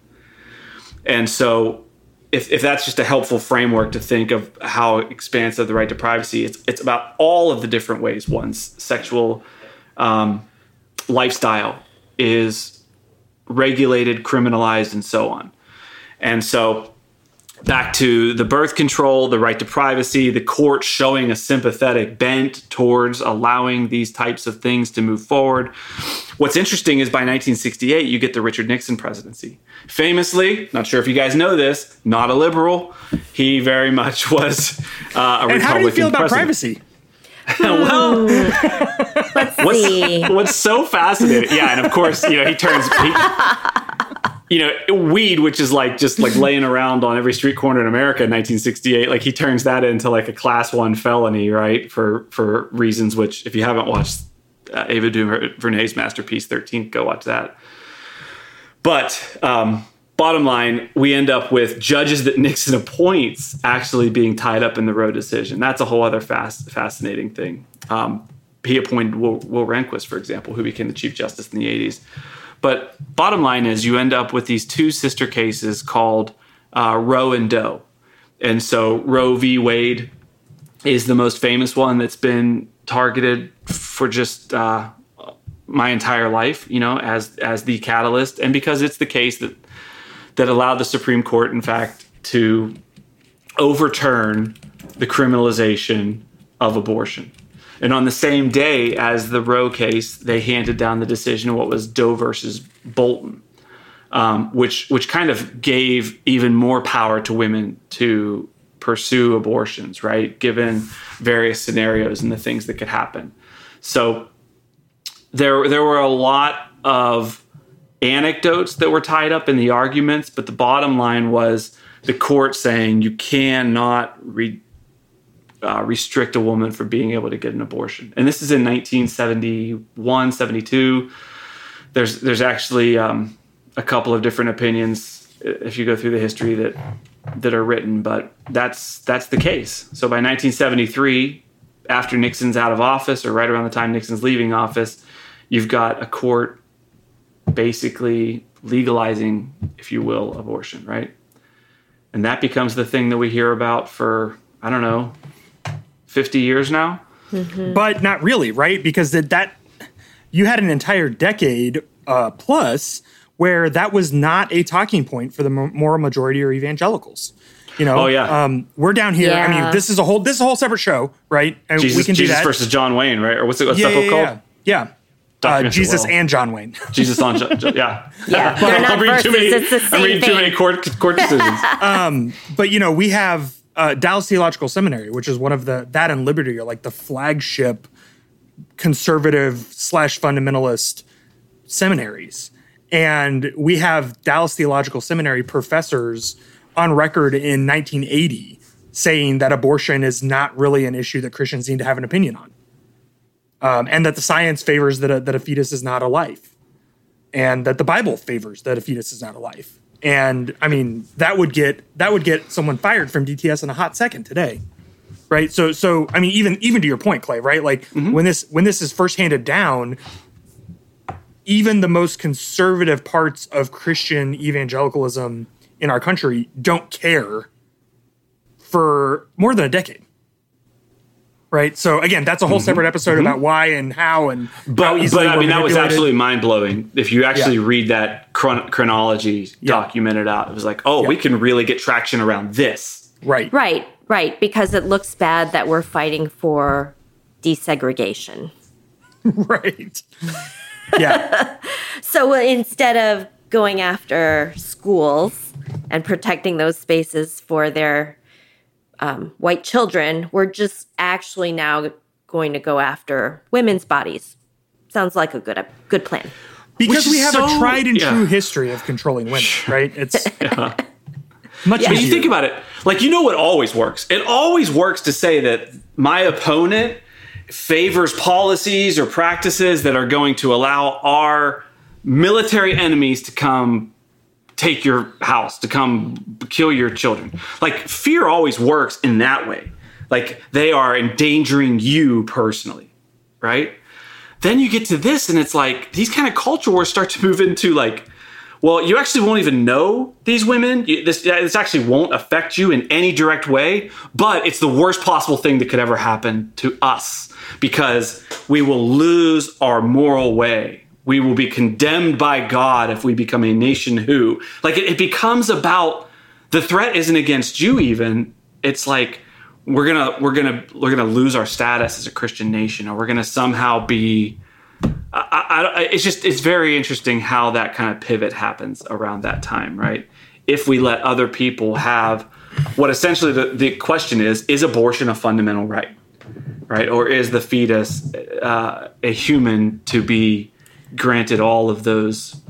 and so if, if that's just a helpful framework to think of how expansive the right to privacy, it's it's about all of the different ways one's sexual um, lifestyle is regulated, criminalized, and so on, and so back to the birth control, the right to privacy, the court showing a sympathetic bent towards allowing these types of things to move forward. What's interesting is by 1968, you get the Richard Nixon presidency. Famously, not sure if you guys know this, not a liberal. He very much was uh, a And Republican. how do you feel about president. privacy? well, Let's what's, see. what's so fascinating yeah and of course you know he turns he, you know weed which is like just like laying around on every street corner in america in 1968 like he turns that into like a class one felony right for for reasons which if you haven't watched uh, ava duvernay's masterpiece 13 go watch that but um bottom line we end up with judges that nixon appoints actually being tied up in the roe decision that's a whole other fast fascinating thing um, he appointed Will, Will Rehnquist, for example, who became the Chief Justice in the 80s. But bottom line is, you end up with these two sister cases called uh, Roe and Doe. And so Roe v. Wade is the most famous one that's been targeted for just uh, my entire life, you know, as as the catalyst, and because it's the case that that allowed the Supreme Court, in fact, to overturn the criminalization of abortion. And on the same day as the Roe case, they handed down the decision of what was Doe versus Bolton, um, which which kind of gave even more power to women to pursue abortions, right? Given various scenarios and the things that could happen. So there there were a lot of anecdotes that were tied up in the arguments, but the bottom line was the court saying you cannot re, uh, restrict a woman from being able to get an abortion. And this is in 1971, 72. There's there's actually um, a couple of different opinions if you go through the history that that are written, but that's that's the case. So by 1973, after Nixon's out of office, or right around the time Nixon's leaving office, you've got a court basically legalizing, if you will, abortion, right? And that becomes the thing that we hear about for I don't know, 50 years now. but not really, right? Because that, that you had an entire decade uh, plus where that was not a talking point for the mo- moral majority or evangelicals. You know, Oh, yeah. um, we're down here. I mean, this is a whole this is a whole separate show, right? And Jesus, we can Jesus do that. versus John Wayne, right? Or what's it? What's yeah, that yeah, book yeah, called? yeah. yeah. Uh, Jesus well. and John Wayne. Jesus on, Jo- Jo- yeah. Yeah, they're not I'm reading too many. verses, it's the I'm reading too many court court decisions. but you know, we have uh, Dallas Theological Seminary, which is one of the that and Liberty are like the flagship conservative slash fundamentalist seminaries, and we have Dallas Theological Seminary professors on record in 1980 saying that abortion is not really an issue that Christians need to have an opinion on, um, and that the science favors that a, that a fetus is not a life. and that the Bible favors that a fetus is not a life. And I mean, that would get that would get someone fired from DTS in a hot second today. Right? So so I mean even even to your point, Clay, right? Like mm-hmm. when this when this is first handed down, even the most conservative parts of Christian evangelicalism in our country don't care for more than a decade right? So again, that's a whole mm-hmm. separate episode mm-hmm. about why and how and but how but I mean that was absolutely mind blowing. If you actually yeah. read that chron- chronology yeah. documented out, it was like, oh, yeah. we can really get traction around this, right? Right, right, because it looks bad that we're fighting for desegregation, right? yeah. so instead of going after schools and protecting those spaces for their um, white children, we're just actually now going to go after women's bodies. Sounds like a good a good plan. Because we have so, a tried and yeah. true history of controlling women, right? It's yeah. much. Yeah. But you think about it, like you know what always works. It always works to say that my opponent favors policies or practices that are going to allow our military enemies to come take your house, to come kill your children. Like fear always works in that way. Like they are endangering you personally, right? Then you get to this, and it's like these kind of culture wars start to move into like, well, you actually won't even know these women. This this actually won't affect you in any direct way, but it's the worst possible thing that could ever happen to us because we will lose our moral way we will be condemned by God if we become a nation who. Like it, it becomes about the threat isn't against you even. It's like we're gonna we're gonna we're gonna lose our status as a Christian nation, or we're gonna somehow be. I, I, it's just it's very interesting how that kind of pivot happens around that time, right? If we let other people have what essentially the, the question is: is abortion a fundamental right, right, or is the fetus uh, a human to be granted all of those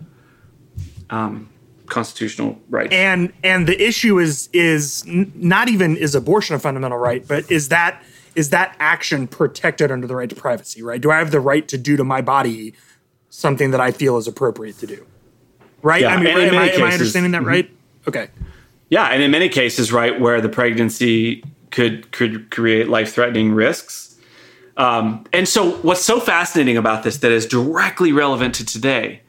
um, constitutional rights. And and the issue is is not even is abortion a fundamental right, but is that is that action protected under the right to privacy? Right? Do I have the right to do to my body something that I feel is appropriate to do? Right? Yeah, I mean, right, am, I, cases, am I understanding that mm-hmm. right? Okay. Yeah, and in many cases, right, where the pregnancy could could create life threatening risks um, and so, what's so fascinating about this that is directly relevant to today,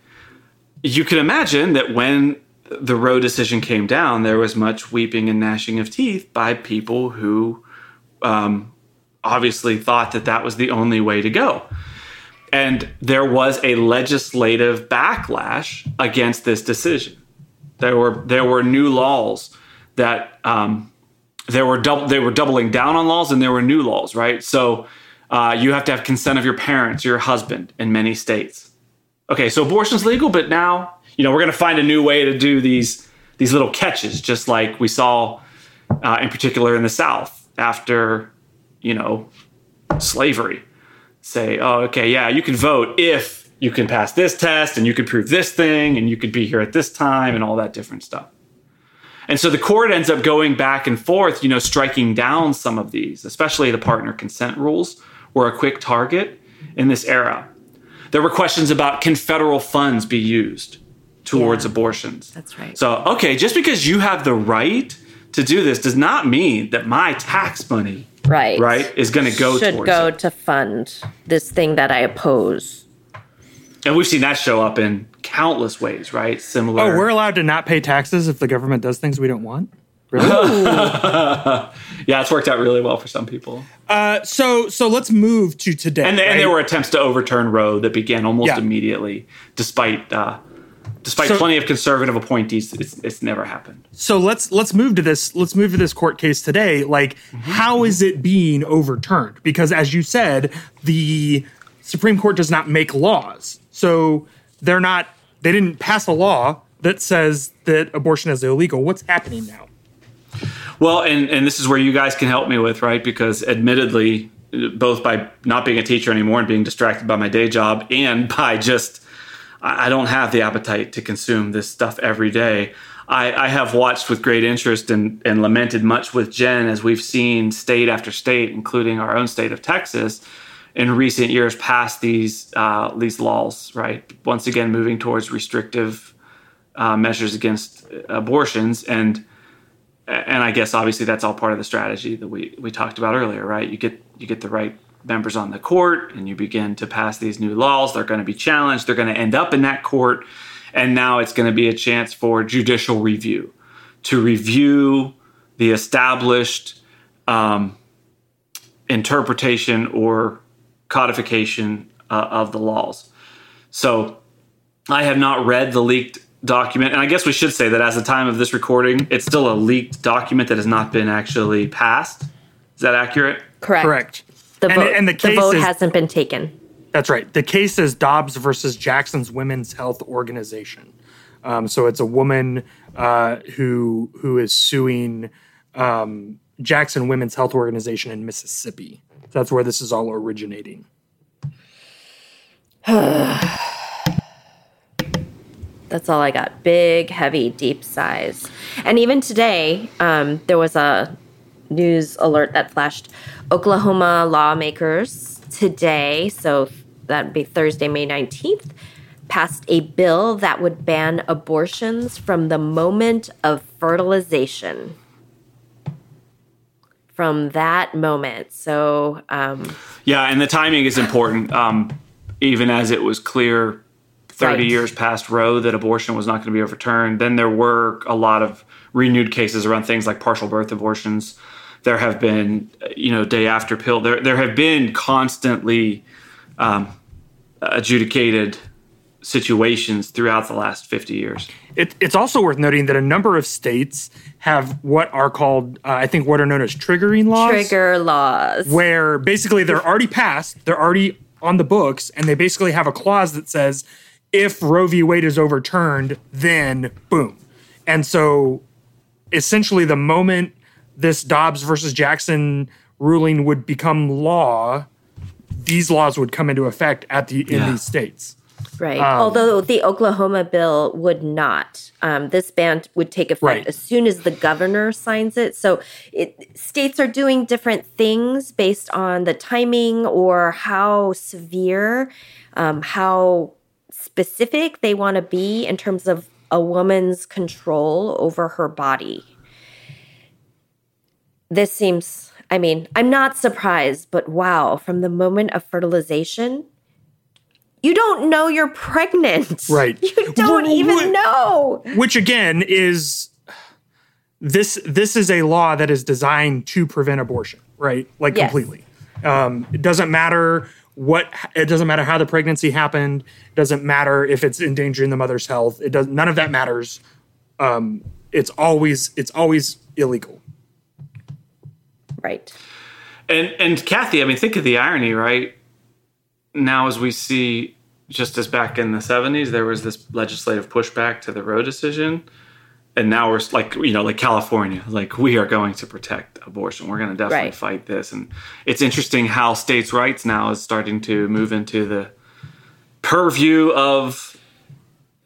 you can imagine that when the Roe decision came down, there was much weeping and gnashing of teeth by people who um, obviously thought that that was the only way to go. And there was a legislative backlash against this decision. There were there were new laws that um, there were they were doubling down on laws, and there were new laws, right? So uh, you have to have consent of your parents, your husband, in many states. Okay, so abortion's legal, but now you know we're going to find a new way to do these these little catches, just like we saw uh, in particular in the South after you know slavery. Say, oh, okay, yeah, you can vote if you can pass this test and you can prove this thing and you could be here at this time and all that different stuff. And so the court ends up going back and forth, you know, striking down some of these, especially the partner consent rules were a quick target in this era. There were questions about can federal funds be used towards yeah, abortions? That's right. So, okay, just because you have the right to do this does not mean that my tax money right right is going to go should go it. to fund this thing that I oppose. And we've seen that show up in countless ways, right? Similar. Oh, we're allowed to not pay taxes if the government does things we don't want. Really? yeah, it's worked out really well for some people. Uh, so so let's move to today. And, right? and, there were attempts to overturn Roe that began almost yeah. immediately, despite uh, despite so, plenty of conservative appointees. It's, it's never happened. So let's let's move to this. Let's move to this court case today. Like, mm-hmm. how is it being overturned? Because as you said, the Supreme Court does not make laws, so they're not. They didn't pass a law that says that abortion is illegal. What's happening now? Well, and and this is where you guys can help me with, right? Because admittedly, both by not being a teacher anymore and being distracted by my day job, and by just I don't have the appetite to consume this stuff every day. I, I have watched with great interest and, and lamented much with Jen as we've seen state after state, including our own state of Texas, in recent years passed these uh, these laws, right? Once again, moving towards restrictive uh, measures against abortions, and and I guess obviously that's all part of the strategy that we we talked about earlier, right? You get you get the right members on the court, and you begin to pass these new laws. They're going to be challenged. They're going to end up in that court, and now it's going to be a chance for judicial review to review the established um, interpretation or codification uh, of the laws. So I have not read the leaked document, and I guess we should say that as the time of this recording, it's still a leaked document that has not been actually passed. Is that accurate? Correct. Correct. The And- vote, and the the, case vote is- hasn't been taken. That's right. The case is Dobbs versus Jackson's Women's Health Organization. Um, so it's a woman uh, who who is suing um, Jackson Women's Health Organization in Mississippi. That's where this is all originating. That's all I got. Big, heavy, deep sighs. And even today, um, there was a news alert that flashed Oklahoma lawmakers today, so that'd be Thursday, May 19th, passed a bill that would ban abortions from the moment of fertilization. From that moment. So, um, Yeah, and the timing is important. Um, even as it was clear 30 Right. years past Roe that abortion was not going to be overturned, then there were a lot of renewed cases around things like partial birth abortions. There have been, you know, day after pill. There, there have been constantly um, adjudicated situations throughout the last 50 years. It, it's also worth noting that a number of states have what are called, uh, I think, what are known as triggering laws. trigger laws. where basically they're already passed, they're already on the books, and they basically have a clause that says if Roe v. Wade is overturned, then boom. And so essentially, the moment this Dobbs versus Jackson ruling would become law, these laws would come into effect at the in these states. Right. Um, Although the Oklahoma bill would not. Um, this ban would take effect Right. as soon as the governor signs it. So it, states are doing different things based on the timing or how severe, um, how specific they want to be in terms of a woman's control over her body. This seems, I mean, I'm not surprised, but wow, from the moment of fertilization, you don't know you're pregnant. Right. You don't Wh- even know. Which again is this this is a law that is designed to prevent abortion, right? Like Yes. completely. Um, it doesn't matter what it doesn't matter how the pregnancy happened. It doesn't matter if it's endangering the mother's health. It does none of that matters. Um, it's always it's always illegal. Right. And and Kathy, I mean, think of the irony, right? Now, as we see, just as back in the '70s, there was this legislative pushback to the Roe decision, and now we're like, you know, like California, like we are going to protect abortion. We're going to definitely Right. fight this, and it's interesting how states' rights now is starting to move into the purview of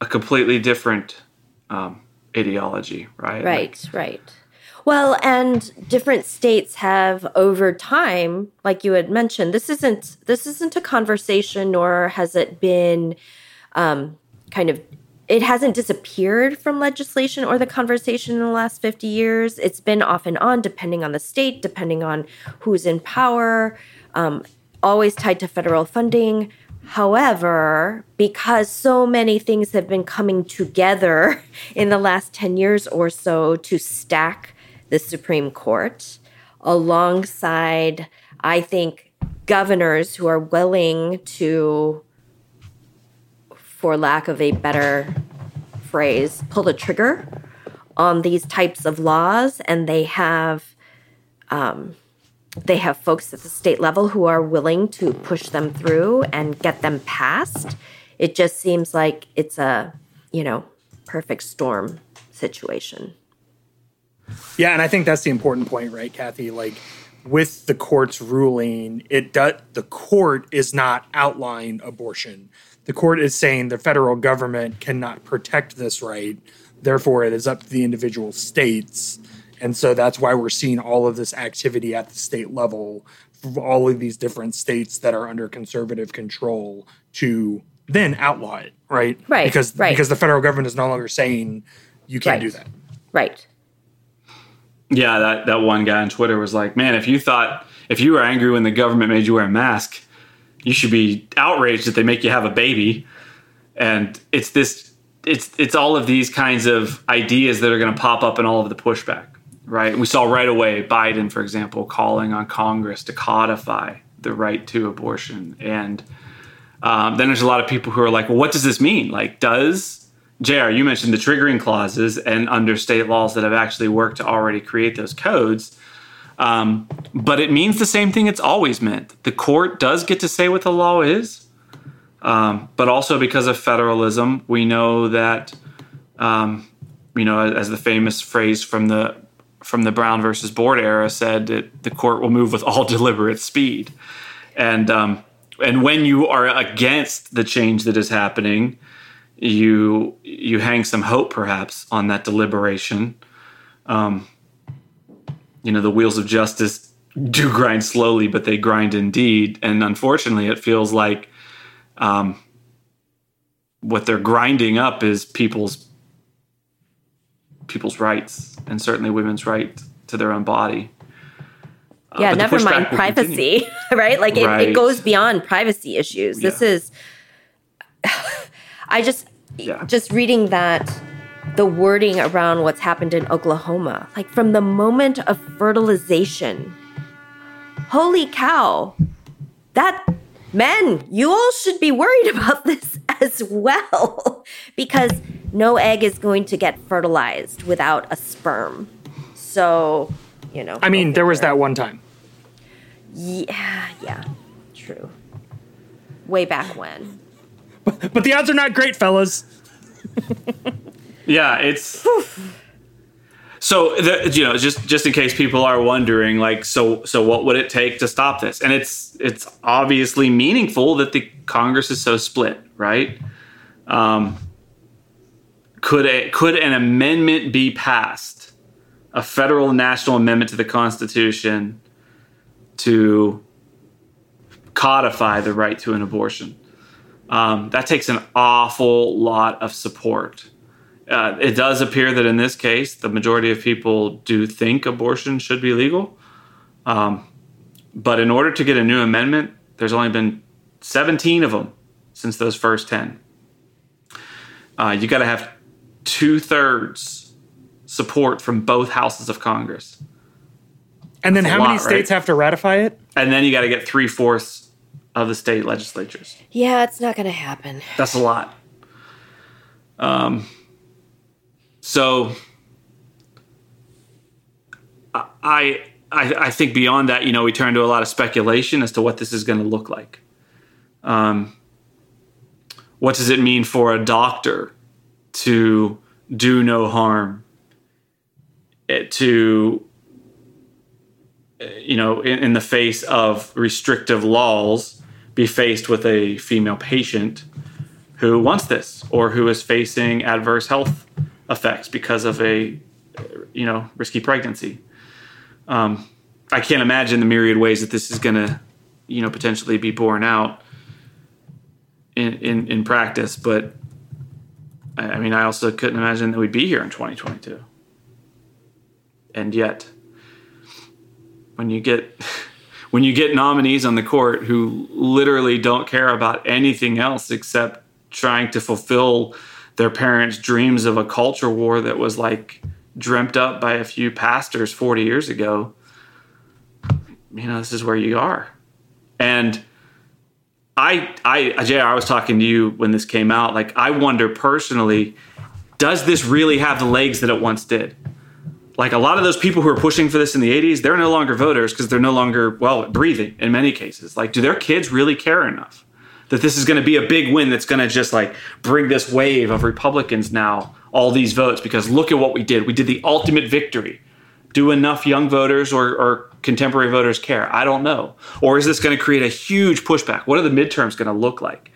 a completely different um, ideology, right? Like, Right. right. Well, and different states have over time, like you had mentioned, this isn't this isn't a conversation, nor has it been um, kind of it hasn't disappeared from legislation or the conversation in the last 50 years. It's been off and on, depending on the state, depending on who's in power, um, always tied to federal funding. However, because so many things have been coming together in the last 10 years or so to stack the Supreme Court alongside, I think, governors who are willing to for lack of a better phrase, pull the trigger on these types of laws, and they have um, they have folks at the state level who are willing to push them through and get them passed. It just seems like it's a you know perfect storm situation. Yeah, and I think that's the important point, right, Kathy? Like with the court's ruling, it does the court is not outlining abortion. The court is saying the federal government cannot protect this right. Therefore, it is up to the individual states And so that's why we're seeing all of this activity at the state level, all of these different states that are under conservative control to then outlaw it, right? Right. Because right. because the federal government is no longer saying you can't right. do that. Right. Yeah, that, that one guy on Twitter was like, man, if you thought, if you were angry when the government made you wear a mask, you should be outraged that they make you have a baby. And it's this, it's, it's all of these kinds of ideas that are going to pop up in all of the pushback, right? We saw right away Biden, for example, calling on Congress to codify the right to abortion. And um, then there's a lot of people who are like, well, what does this mean? Like, does JR, you mentioned the triggering clauses and under state laws that have actually worked to already create those codes. Um, but it means the same thing it's always meant. The court does get to say what the law is, um, but also because of federalism, we know that, um, you know, as the famous phrase from the from the Brown versus Board era said, that the court will move with all deliberate speed, and um, and when you are against the change that is happening you you hang some hope perhaps on that deliberation. Um, you know, the wheels of justice do grind slowly, but they grind indeed. And unfortunately, it feels like um, what they're grinding up is people's people's rights, and certainly women's right to their own body. Yeah, never mind privacy, right? Like it, right. it goes beyond privacy issues. Yeah. This is I just Yeah. just reading that the wording around what's happened in Oklahoma, like from the moment of fertilization. Holy cow. That men, you all should be worried about this as well because no egg is going to get fertilized without a sperm. So, you know. I mean, there was that one time. Yeah, yeah. True. Way back when. But the odds are not great, fellas. Yeah, it's so the, you know just just in case people are wondering, like so so what would it take to stop this? And it's it's obviously meaningful that the Congress is so split, right? Um, could a could an amendment be passed, a federal national amendment to the Constitution, to codify the right to an abortion? Um, that takes an awful lot of support. Uh, it does appear that in this case, the majority of people do think abortion should be legal. Um, but in order to get a new amendment, there's only been 17 of them since those first 10. Uh, you got to have two thirds support from both houses of Congress. And then That's a how many states right? have to ratify it? And then you got to get three fourths of the state legislatures. Yeah, it's not going to happen. That's a lot. Um, so I, I I think beyond that, you know, we turn to a lot of speculation as to what this is going to look like. Um, what does it mean for a doctor to do no harm? eh, To you know, in, in the face of restrictive laws, be faced with a female patient who wants this or who is facing adverse health effects because of a, you know, risky pregnancy. Um, I can't imagine the myriad ways that this is going to, you know, potentially be borne out in, in, in practice. But I I mean, I also couldn't imagine that we'd be here in 2022. And yet, when you get when you get nominees on the court who literally don't care about anything else except trying to fulfill their parents' dreams of a culture war that was like dreamt up by a few pastors 40 years ago, you know, this is where you are. And I, I, JR, I was talking to you when this came out. Like, I wonder personally, does this really have the legs that it once did? Like a lot of those people who are pushing for this in the 80s, they're no longer voters because they're no longer, well, breathing in many cases. Like, do their kids really care enough that this is going to be a big win that's going to just like bring this wave of Republicans now, all these votes? Because look at what we did. We did the ultimate victory. Do enough young voters or, or contemporary voters care? I don't know. Or is this going to create a huge pushback? What are the midterms going to look like?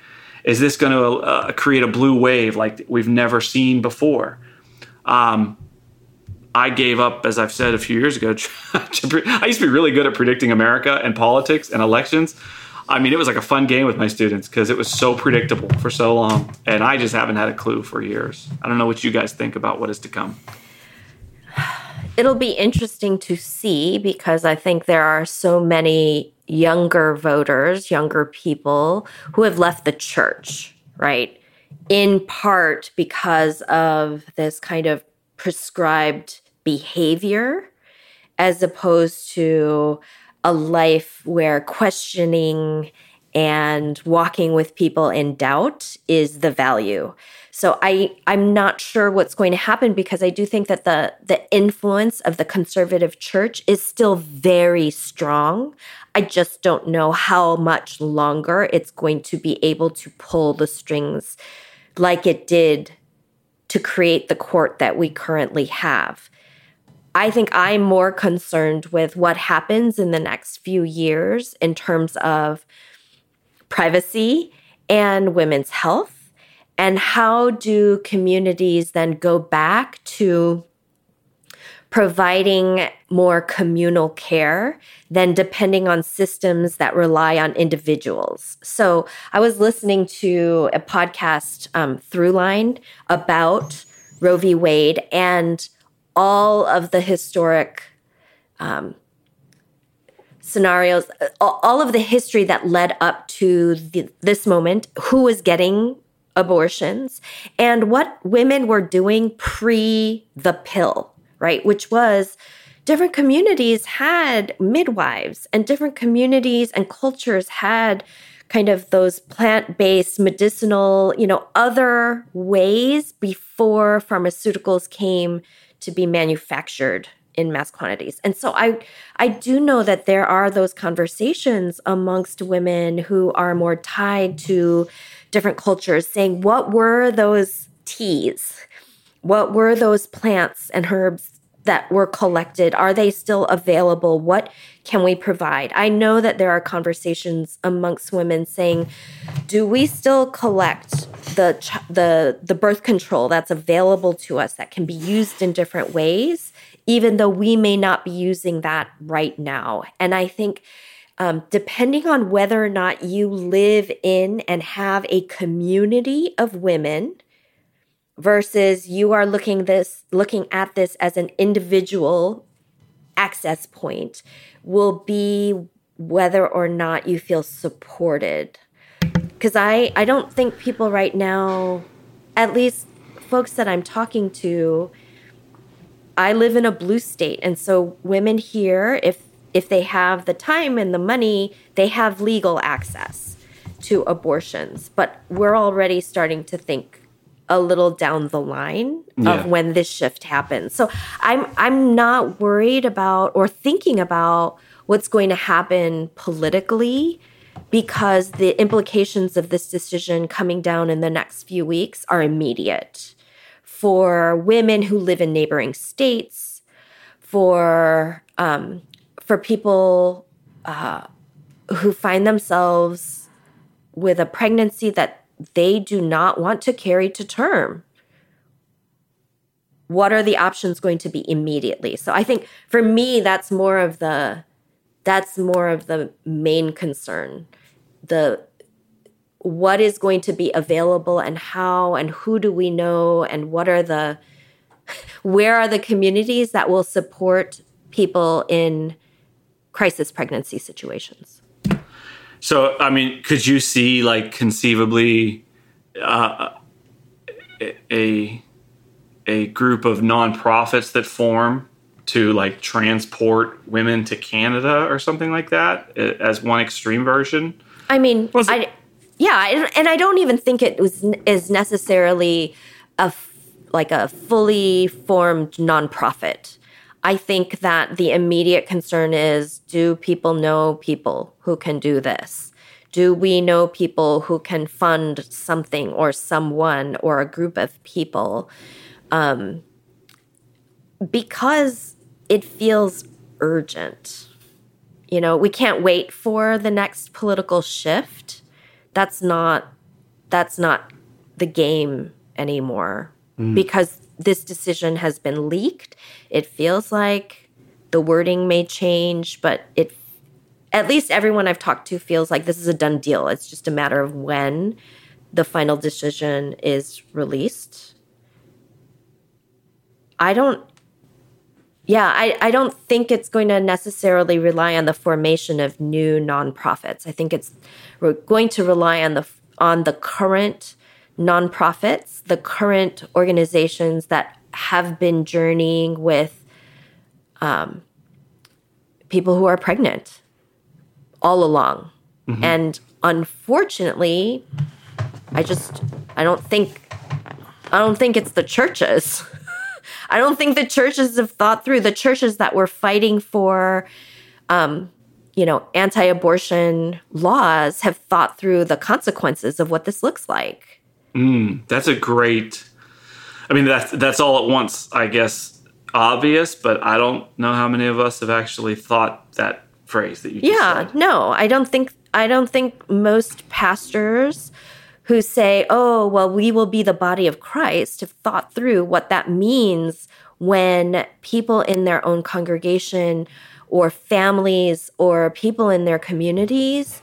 Is this going to uh, create a blue wave like we've never seen before? Um, I gave up, as I've said a few years ago. I used to be really good at predicting America and politics and elections. I mean, it was like a fun game with my students because it was so predictable for so long. And I just haven't had a clue for years. I don't know what you guys think about what is to come. It'll be interesting to see because I think there are so many younger voters, younger people who have left the church, right? In part because of this kind of prescribed behavior as opposed to a life where questioning and walking with people in doubt is the value. So I I'm not sure what's going to happen because I do think that the the influence of the conservative church is still very strong. I just don't know how much longer it's going to be able to pull the strings like it did to create the court that we currently have. I think I'm more concerned with what happens in the next few years in terms of privacy and women's health. And how do communities then go back to providing more communal care than depending on systems that rely on individuals. So I was listening to a podcast, um, Throughline, about Roe v. Wade, and all of the historic um, scenarios, all of the history that led up to the, this moment, who was getting abortions, and what women were doing pre the pill, right? Which was different communities had midwives, and different communities and cultures had kind of those plant-based medicinal you know other ways before pharmaceuticals came to be manufactured in mass quantities. And so I I do know that there are those conversations amongst women who are more tied to different cultures saying what were those teas? What were those plants and herbs that were collected? Are they still available? What can we provide? I know that there are conversations amongst women saying, do we still collect the the the birth control that's available to us that can be used in different ways, even though we may not be using that right now? And I think um, depending on whether or not you live in and have a community of women versus you are looking this looking at this as an individual access point will be whether or not you feel supported because i i don't think people right now at least folks that i'm talking to i live in a blue state and so women here if if they have the time and the money they have legal access to abortions but we're already starting to think a little down the line yeah. of when this shift happens. So I'm I'm not worried about or thinking about what's going to happen politically because the implications of this decision coming down in the next few weeks are immediate. For women who live in neighboring states, for um, for people uh, who find themselves with a pregnancy that they do not want to carry to term. What are the options going to be immediately? So I think for me that's more of the that's more of the main concern. The what is going to be available and how and who do we know and what are the where are the communities that will support people in crisis pregnancy situations? So, I mean, could you see like conceivably uh, a a group of nonprofits that form to like transport women to Canada or something like that as one extreme version? I mean, I, yeah, and I don't even think it was is necessarily a like a fully formed nonprofit. I think that the immediate concern is do people know people who can do this? Do we know people who can fund something or someone or a group of people? Um, because it feels urgent. You know, we can't wait for the next political shift. That's not that's not the game anymore mm. because this decision has been leaked. It feels like the wording may change, but it at least everyone I've talked to feels like this is a done deal. It's just a matter of when the final decision is released. I don't yeah, I, I don't think it's going to necessarily rely on the formation of new nonprofits. I think it's we're going to rely on the on the current nonprofits, the current organizations that have been journeying with um, people who are pregnant all along. Mm-hmm. And unfortunately, I just I don't think I don't think it's the churches. I don't think the churches have thought through the churches that were fighting for um, you know, anti-abortion laws have thought through the consequences of what this looks like. Mm, that's a great. I mean, that's that's all at once, I guess, obvious. But I don't know how many of us have actually thought that phrase that you. yeah, said. no, I don't think I don't think most pastors who say, "Oh, well, we will be the body of Christ," have thought through what that means when people in their own congregation or families or people in their communities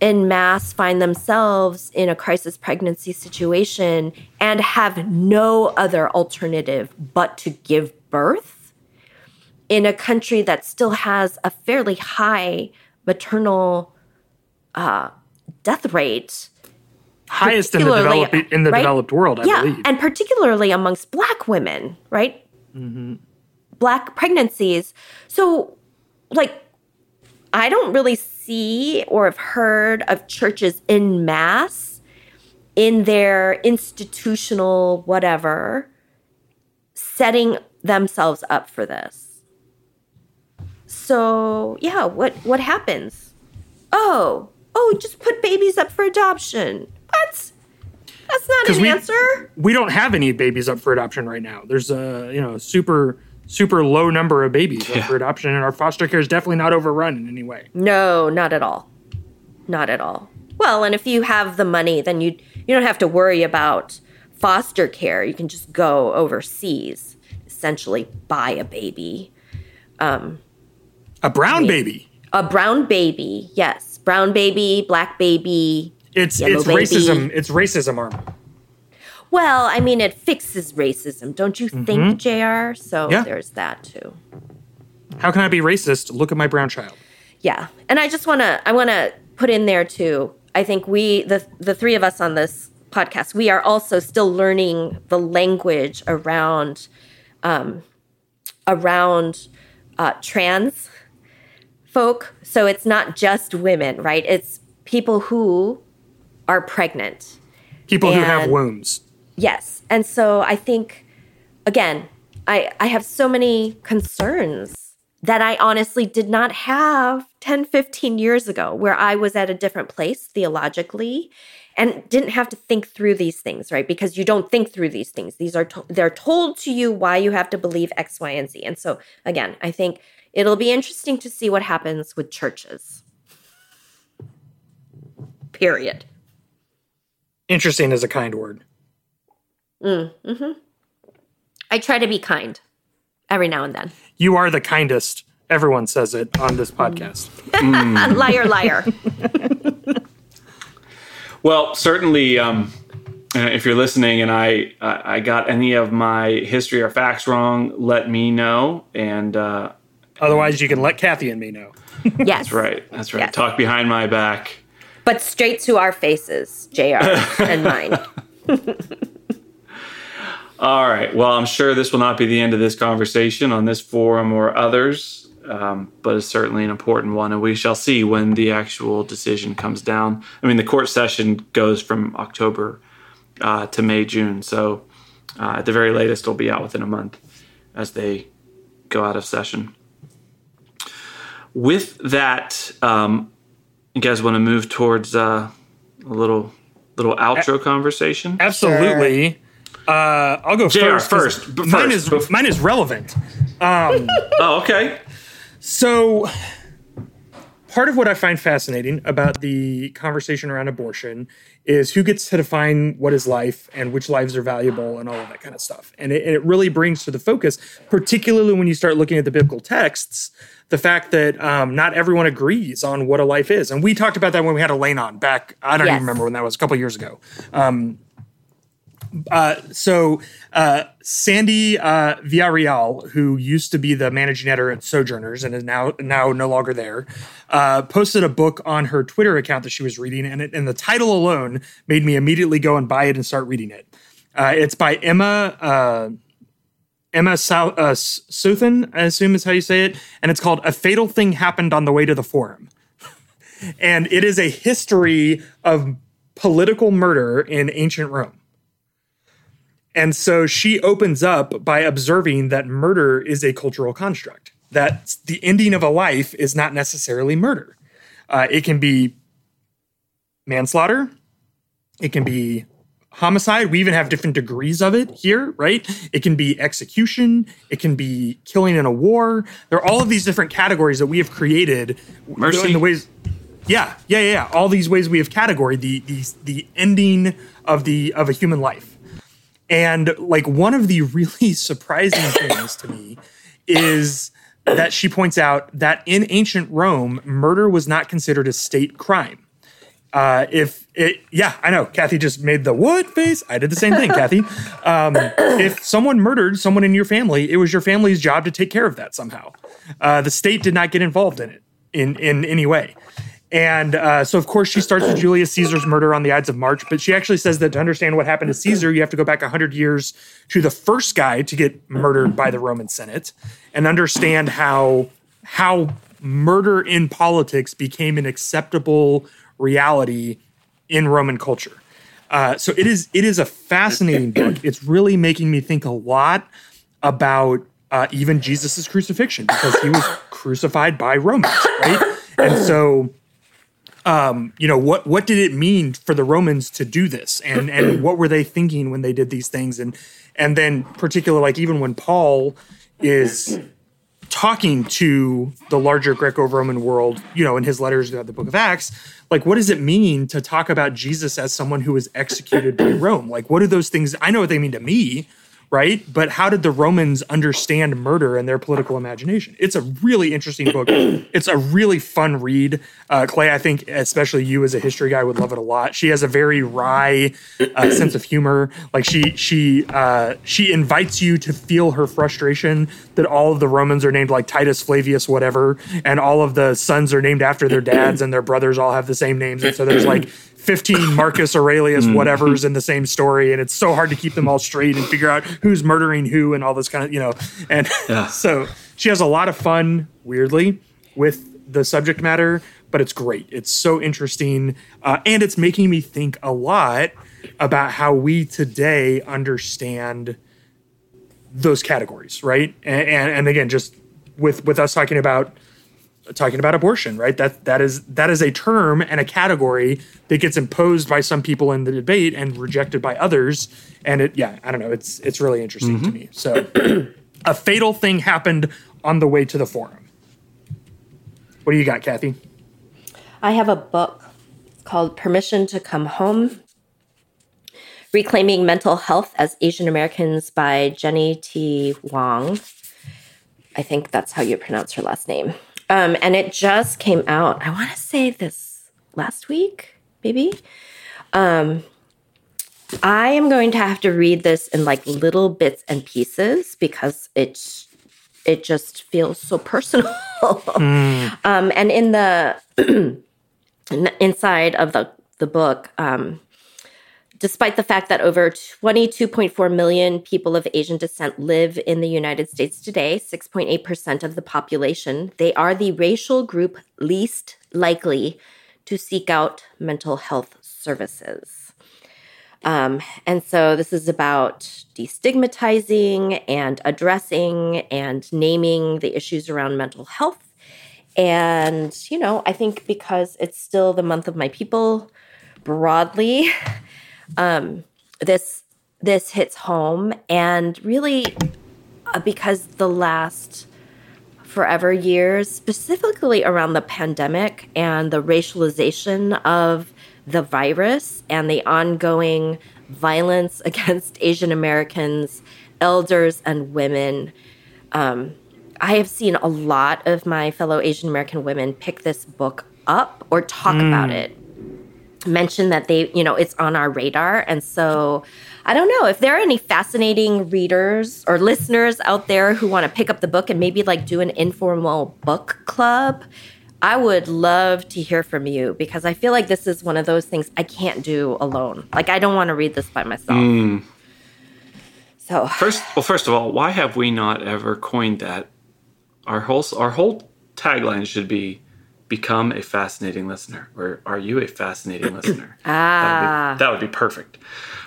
in mass find themselves in a crisis pregnancy situation and have no other alternative but to give birth in a country that still has a fairly high maternal uh, death rate. Highest in the, develop- in the right? developed world, I yeah, believe. And particularly amongst black women, right? Mm-hmm. Black pregnancies. So, like, I don't really see or have heard of churches in mass in their institutional whatever setting themselves up for this. So, yeah, what what happens? Oh, oh, just put babies up for adoption. What? That's not an we, answer. We don't have any babies up for adoption right now. There's a, you know, super super low number of babies yeah. for adoption, and our foster care is definitely not overrun in any way. No, not at all. Not at all. Well, and if you have the money, then you you don't have to worry about foster care. You can just go overseas, essentially buy a baby. Um, a brown I mean, baby. A brown baby, yes, brown baby, black baby. It's it's baby. racism. It's racism armor. Well, I mean, it fixes racism, don't you mm-hmm. think, JR? So yeah. there's that too. How can I be racist? Look at my brown child. Yeah, and I just want to I want to put in there too. I think we the the three of us on this podcast, we are also still learning the language around um, around uh, trans folk. So it's not just women, right? It's people who are pregnant. People and, who have wombs. Yes. And so I think, again, I, I have so many concerns that I honestly did not have 10, 15 years ago, where I was at a different place theologically and didn't have to think through these things, right? Because you don't think through these things. These are to- they're told to you why you have to believe X, Y, and Z. And so again, I think it'll be interesting to see what happens with churches. Period. Interesting is a kind word. Mm, hmm I try to be kind every now and then. You are the kindest. Everyone says it on this podcast. Mm. liar, liar. well, certainly, um, uh, if you're listening and I I got any of my history or facts wrong, let me know. And uh, otherwise, you can let Kathy and me know. yes, that's right. That's right. Yes. Talk behind my back, but straight to our faces, JR and mine. All right. Well, I'm sure this will not be the end of this conversation on this forum or others, um, but it's certainly an important one, and we shall see when the actual decision comes down. I mean, the court session goes from October uh, to May, June, so uh, at the very latest, it'll be out within a month as they go out of session. With that, um, you guys want to move towards uh, a little little outro a- conversation? Absolutely. Sure. Uh, I'll go JR, first. First, mine is before. mine is relevant. Um, oh, okay. So, part of what I find fascinating about the conversation around abortion is who gets to define what is life and which lives are valuable and all of that kind of stuff. And it, and it really brings to the focus, particularly when you start looking at the biblical texts, the fact that um, not everyone agrees on what a life is. And we talked about that when we had Elaine on back, I don't yes. even remember when that was, a couple years ago. Um, uh, so uh, Sandi uh, Villarreal, who used to be the managing editor at Sojourners and is now now no longer there, uh, posted a book on her Twitter account that she was reading, and, it, and the title alone made me immediately go and buy it and start reading it. Uh, it's by Emma uh, Emma Sou- uh, I assume is how you say it, and it's called "A Fatal Thing Happened on the Way to the Forum," and it is a history of political murder in ancient Rome. And so she opens up by observing that murder is a cultural construct, that the ending of a life is not necessarily murder. Uh, it can be manslaughter, it can be homicide. We even have different degrees of it here, right? It can be execution, it can be killing in a war. There are all of these different categories that we have created Mercy. in the ways. Yeah, yeah, yeah. All these ways we have categorized the the the ending of the of a human life. And like one of the really surprising things to me is that she points out that in ancient Rome, murder was not considered a state crime. Uh, if it, yeah, I know. Kathy just made the what face. I did the same thing, Kathy. Um, if someone murdered someone in your family, it was your family's job to take care of that somehow. Uh, the state did not get involved in it in in any way. And uh, so, of course, she starts with Julius Caesar's murder on the Ides of March. But she actually says that to understand what happened to Caesar, you have to go back 100 years to the first guy to get murdered by the Roman Senate and understand how, how murder in politics became an acceptable reality in Roman culture. Uh, so it is it is a fascinating book. It's really making me think a lot about uh, even Jesus's crucifixion because he was crucified by Romans, right? And so um, you know what what did it mean for the Romans to do this, and and what were they thinking when they did these things, and and then particularly like even when Paul is talking to the larger Greco-Roman world, you know, in his letters about the Book of Acts, like what does it mean to talk about Jesus as someone who was executed by Rome? Like what do those things? I know what they mean to me, right? But how did the Romans understand murder and their political imagination? It's a really interesting book. it's a really fun read. Uh, Clay, I think, especially you as a history guy, would love it a lot. She has a very wry uh, sense of humor. Like she she uh, she invites you to feel her frustration that all of the Romans are named like Titus Flavius, whatever, and all of the sons are named after their dads, and their brothers all have the same names, and so there's like 15 Marcus Aurelius mm-hmm. whatever's in the same story and it's so hard to keep them all straight and figure out who's murdering who and all this kind of you know and yeah. so she has a lot of fun weirdly with the subject matter but it's great it's so interesting uh, and it's making me think a lot about how we today understand those categories right and, and, and again just with with us talking about talking about abortion, right? That that is that is a term and a category that gets imposed by some people in the debate and rejected by others. And it, yeah, I don't know. It's it's really interesting mm-hmm. to me. So, a fatal thing happened on the way to the forum. What do you got, Kathy? I have a book called "Permission to Come Home." Reclaiming Mental Health as Asian Americans by Jenny T. Wong. I think that's how you pronounce her last name. Um, and it just came out, I want to say this last week, maybe. Um, I am going to have to read this in like little bits and pieces because it's it just feels so personal. mm. um, and in the inside of the the book, um, despite the fact that over 22.4 million people of Asian descent live in the United States today, 6.8% of the population, they are the racial group least likely to seek out mental health services. Um, and so this is about destigmatizing and addressing and naming the issues around mental health. And, you know, I think because it's still the month of my people broadly, um, this this hits home, and really uh, because the last forever years, specifically around the pandemic and the racialization of the virus and the ongoing violence against Asian Americans, elders, and women. Um, I have seen a lot of my fellow Asian American women pick this book up or talk mm. about it, mention that they, you know, it's on our radar. And so I don't know if there are any fascinating readers or listeners out there who want to pick up the book and maybe like do an informal book club. I would love to hear from you because I feel like this is one of those things I can't do alone. Like I don't want to read this by myself. Mm. So first, well, first of all, why have we not ever coined that? Our whole our whole tagline should be "Become a fascinating listener," or "Are you a fascinating listener?" ah, that would, be, that would be perfect.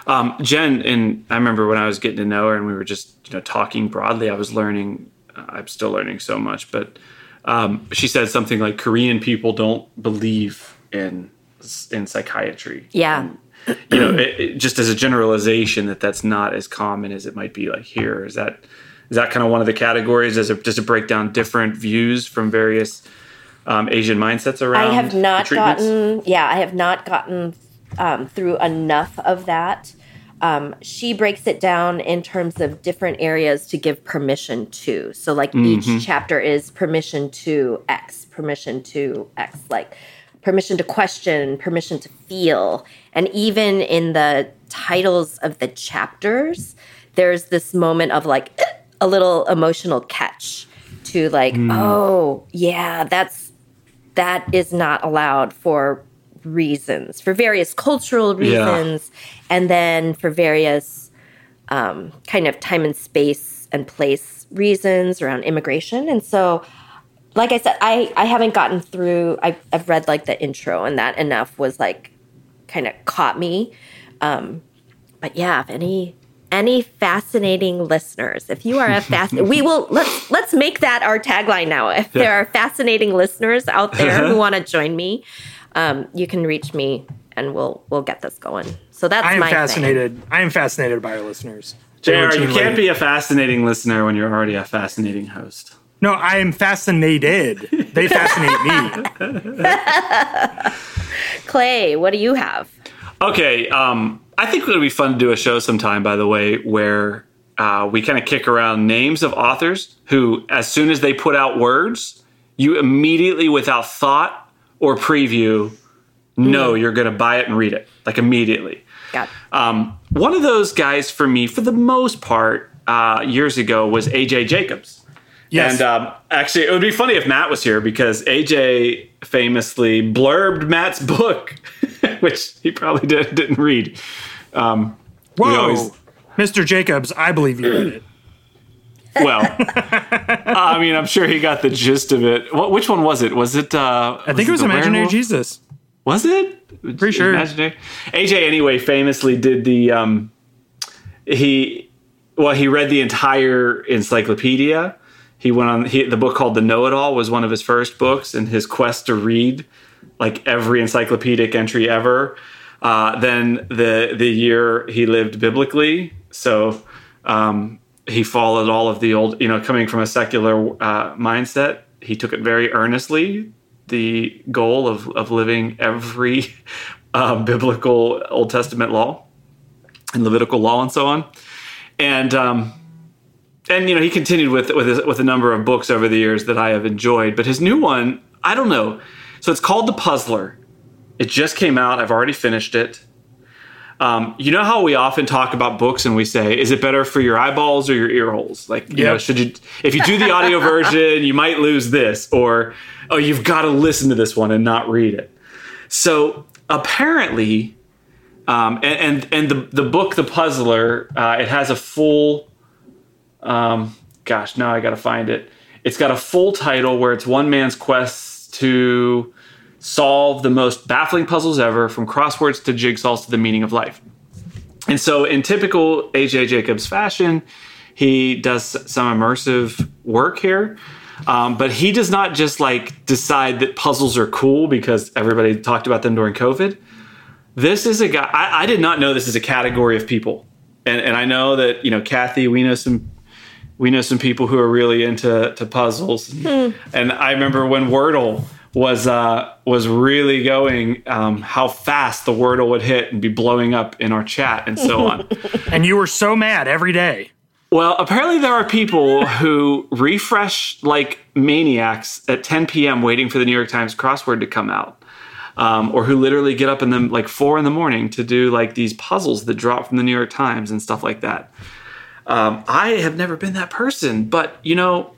Um, Jen, and I remember when I was getting to know her, and we were just you know talking broadly. I was learning. Uh, I'm still learning so much, but um, she said something like Korean people don't believe in in psychiatry. Yeah. And, you know, it, it, just as a generalization, that that's not as common as it might be like here. Is that is that kind of one of the categories? Does it does it break down different views from various um, Asian mindsets around? I have not gotten. Yeah, I have not gotten um, through enough of that. Um, she breaks it down in terms of different areas to give permission to. So, like mm-hmm. each chapter is permission to X, permission to X, like permission to question, permission to feel. And even in the titles of the chapters, there's this moment of like a little emotional catch to like, mm. oh, yeah, that's that is not allowed for reasons, for various cultural reasons, yeah. and then for various um, kind of time and space and place reasons around immigration. And so, like I said, I, I haven't gotten through, I, I've read like the intro, and that enough was like kind of caught me. Um, but yeah, if any any fascinating listeners if you are a fast we will let's let's make that our tagline now if yeah. there are fascinating listeners out there who want to join me um, you can reach me and we'll we'll get this going. So that's I am fascinated. Thing. I am fascinated by our listeners. JR, you can't be a fascinating listener when you're already a fascinating host. No, I am fascinated. They fascinate me. Clay, what do you have? Okay, um, I think it would be fun to do a show sometime. By the way, where uh, we kind of kick around names of authors who, as soon as they put out words, you immediately, without thought, or preview know mm. you're going to buy it and read it like immediately. Got um, one of those guys for me, for the most part, uh, years ago was AJ Jacobs. Yes. And um, actually, it would be funny if Matt was here because AJ famously blurbed Matt's book, which he probably did, didn't read. Um, Whoa, Mr. Jacobs, I believe you read it. Well, I mean, I'm sure he got the gist of it. What, which one was it? Was it? Uh, I think it was Imaginary werewolf? Jesus. Was it? Pretty sure. Imaginary. AJ anyway famously did the um, he well he read the entire encyclopedia. He went on he, the book called The Know It All was one of his first books and his quest to read like every encyclopedic entry ever. Uh, then the the year he lived biblically, so um, he followed all of the old, you know, coming from a secular uh, mindset. He took it very earnestly, the goal of, of living every uh, biblical Old Testament law and Levitical law and so on. And, um, and you know, he continued with, with, with a number of books over the years that I have enjoyed. But his new one, I don't know. So it's called The Puzzler. It just came out. I've already finished it. Um, you know how we often talk about books and we say, is it better for your eyeballs or your ear holes? Like, you yep. know, should you, if you do the audio version, you might lose this, or, oh, you've got to listen to this one and not read it. So apparently, um, and, and, and the, the book, The Puzzler, uh, it has a full, um, gosh, now I got to find it. It's got a full title where it's one man's quest to solve the most baffling puzzles ever, from crosswords to jigsaws to the meaning of life. And so, in typical AJ Jacobs fashion, he does some immersive work here. Um, but he does not just like decide that puzzles are cool because everybody talked about them during COVID. This is a guy, I, I did not know this is a category of people. And, and I know that, you know, Kathy, we know some we know some people who are really into to puzzles. Hmm. And I remember when Wordle was uh, was really going um, how fast the wordle would hit and be blowing up in our chat and so on. and you were so mad every day. Well, apparently there are people who refresh like maniacs at 10 p.m. waiting for the New York Times crossword to come out. Um, or who literally get up in the like four in the morning to do like these puzzles that drop from the New York Times and stuff like that. Um, I have never been that person, but you know,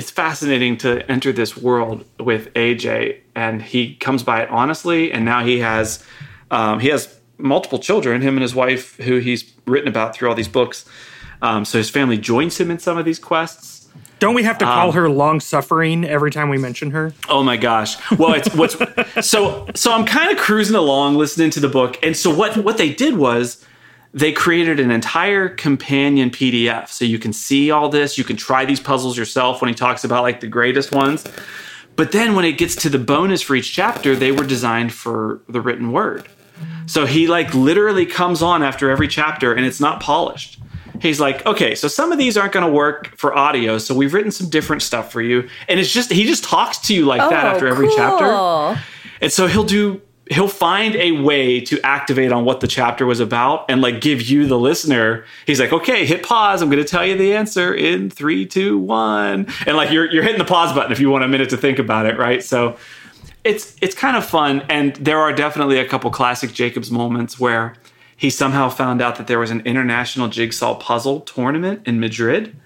it's fascinating to enter this world with AJ, and he comes by it honestly. And now he has um, he has multiple children, him and his wife, who he's written about through all these books. Um, so his family joins him in some of these quests. Don't we have to call um, her long suffering every time we mention her? Oh my gosh! Well, it's what's so so. I'm kind of cruising along, listening to the book, and so what what they did was they created an entire companion PDF. So you can see all this. You can try these puzzles yourself when he talks about like the greatest ones. But then when it gets to the bonus for each chapter, they were designed for the written word. So he like literally comes on after every chapter and it's not polished. He's like, okay, so some of these aren't going to work for audio, so we've written some different stuff for you. And it's just, he just talks to you like oh, that after every chapter. Oh, and so he'll do he'll find a way to activate on what the chapter was about and like give you the listener. He's like okay hit pause. I'm going to tell you the answer in three two one. And like you're, you're hitting the pause button if you want a minute to think about it right? So it's it's kind of fun. And there are definitely a couple classic jacobs moments where he somehow found out that there was an international jigsaw puzzle tournament in madrid.